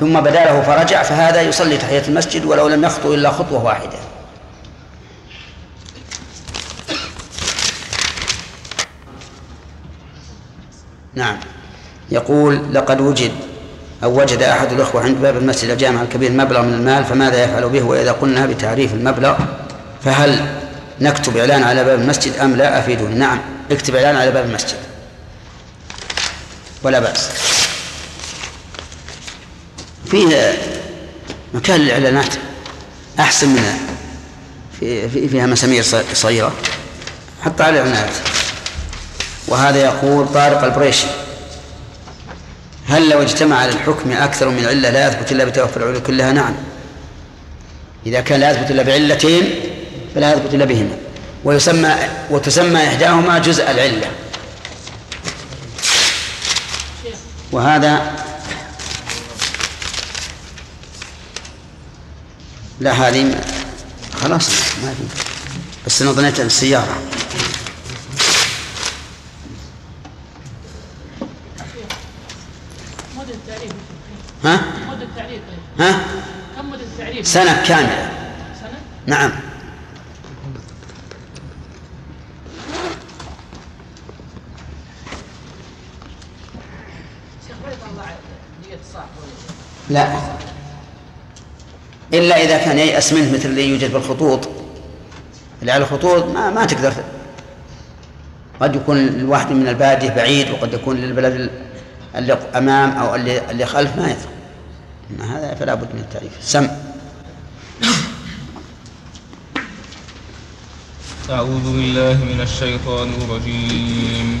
ثم بدا له فرجع فهذا يصلي تحية المسجد ولو لم يخطو إلا خطوة واحدة. نعم. يقول لقد وجد أو وجد أحد الأخوة عند باب المسجد الجامع الكبير مبلغ من المال فماذا يفعل به؟ وإذا قلنا بتعريف المبلغ فهل نكتب إعلان على باب المسجد أم لا أفيدوني نعم. اكتب إعلان على باب المسجد. ولا بأس. فيه مكان للإعلانات أحسن من في فيها مسامير صغيرة حتى على الإعلانات. وهذا يقول طارق البريشي هل لو اجتمع على الحكم أكثر من علة لا يثبت إلا بتوفر العلو كلها؟ نعم. إذا كان لا يثبت إلا بعلتين فلا يثبت إلا بهما. ويسمى وتسمى إحداهما جزء العلة. وهذا لا هذه خلاص ما في. بس أنا ظنيت التعريف ها؟ مدة التعريف طيب. ها؟ كم مدة التعريف؟ سنة كاملة. سنة؟ نعم. لا. إلا إذا كان ييأس منه مثل اللي يوجد بالخطوط. اللي على الخطوط ما, ما تقدر قد يكون الواحد من البادية بعيد وقد يكون للبلد اللي أمام أو اللي, اللي خلف ما يضر أما هذا فلا بد من التعريف. سم. أعوذ بالله من الشيطان الرجيم.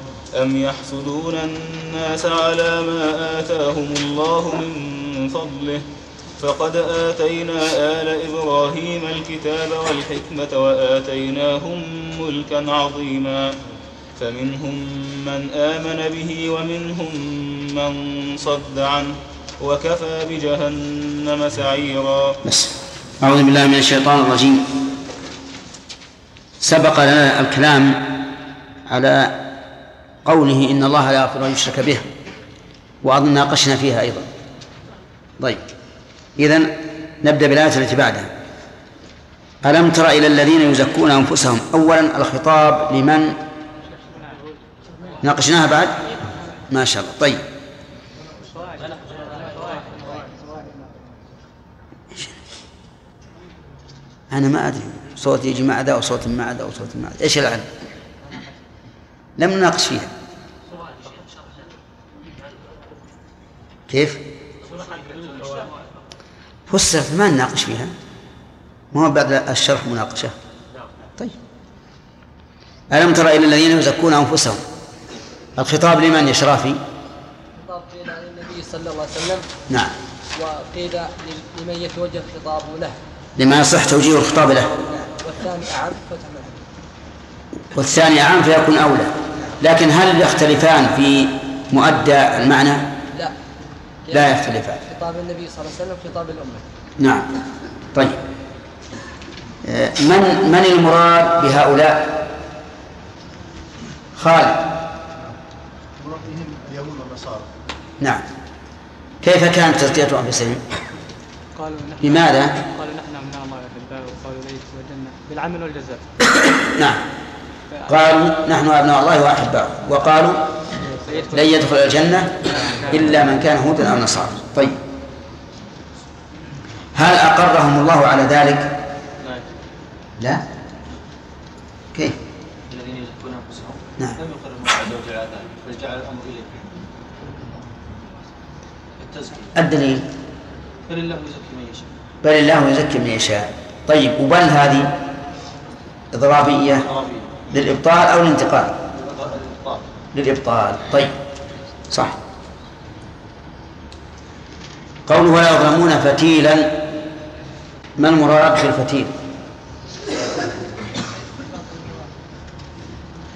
أم يحسدون الناس على ما آتاهم الله من فضله؟ فقد آتينا آل إبراهيم الكتاب والحكمة وآتيناهم ملكا عظيما. فمنهم من آمن به ومنهم من صد عنه وكفى بجهنم سعيرا. بس أعوذ بالله من الشيطان الرجيم. سبق لنا الكلام على قوله إن الله لا يغفر أن يشرك به وأظن ناقشنا فيها أيضا. طيب إذا نبدأ بالآية التي بعدها. ألم تر إلى الذين يزكون أنفسهم؟ أولا الخطاب لمن؟ ناقشناها بعد؟ ما شاء الله. طيب. أنا ما أدري صوتي يجي مع ذا وصوت مع ذا وصوت مع ذا إيش العلم؟ لم نناقش فيها كيف؟ فسرت ما نناقش فيها. ما هو بعد الشرح مناقشة. طيب. ألم تر إلى الذين يزكون أنفسهم؟ الخطاب لمن يا شرافي؟ خطاب قيل عن النبي صلى الله عليه وسلم. نعم. وقيل لمن يتوجه الخطاب له. لما يصح توجيه الخطاب له. والثاني أعم فتح والثاني عام فيكون أولى. لكن هل يختلفان في مؤدى المعنى؟ لا. لا يختلفان. خطاب النبي صلى الله عليه وسلم خطاب الأمة. نعم. طيب. من من المراد بهؤلاء؟ خالد. مرادهم اليهود والنصارى نعم. كيف كانت تزكية أنفسهم قالوا نحن لماذا؟ قالوا نحن أبناء الله وقالوا ليس الجنة بالعمل والجزاء. نعم. قالوا نحن أبناء الله وأحباؤه وقالوا لن يدخل الجنة إلا من كان هودا أو نصارى. طيب. هل أقرهم الله على ذلك؟ لا. كيف؟ الذين يزكون أنفسهم. نعم. لم يقر الله عز وجل على ذلك بل جعل اليه التزكية. الدليل. فلله يزكي من يشاء. بل الله يزكي من يشاء. طيب وبل هذه إضرابية. للإبطال أو الانتقال؟ للإبطال. طيب. صح. قوله ولا يظلمون فتيلا. ما المراد بالفتيل؟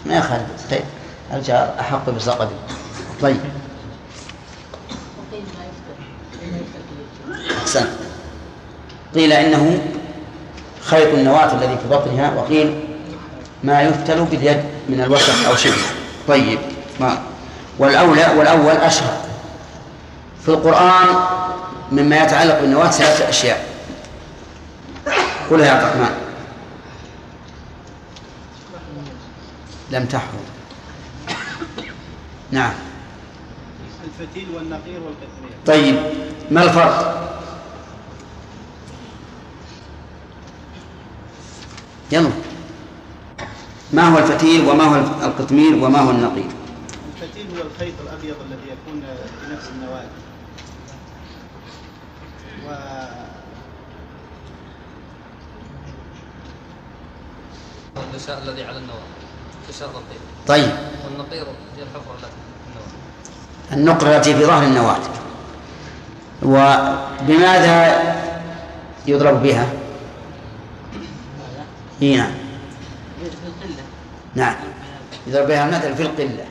ما يخالف طيب. الجار أحق بسقطه طيب. أحسن قيل إنه خيط النواة الذي في بطنها وقيل ما يفتل باليد من الوسخ أو شبه. طيب ما؟ والأولى والأول أشهر في القرآن مما يتعلق بالنواة ثلاثة أشياء. قلها يا عبد الرحمن. لم تحفظ. نعم. الفتيل والنقير والكثير. طيب ما الفرق؟ يلا. ما هو الفتيل وما هو القطمير وما هو النقير الفتيل هو الخيط الأبيض الذي يكون في نفس النواة و الغشاء الذي على النواة غشاء رقيق طيب. والنقير هي الحفرة التي في النواة النقرة التي في ظهر النواة وبماذا يضرب بها؟ نعم القلة نعم. يضرب بها المثل في القلة.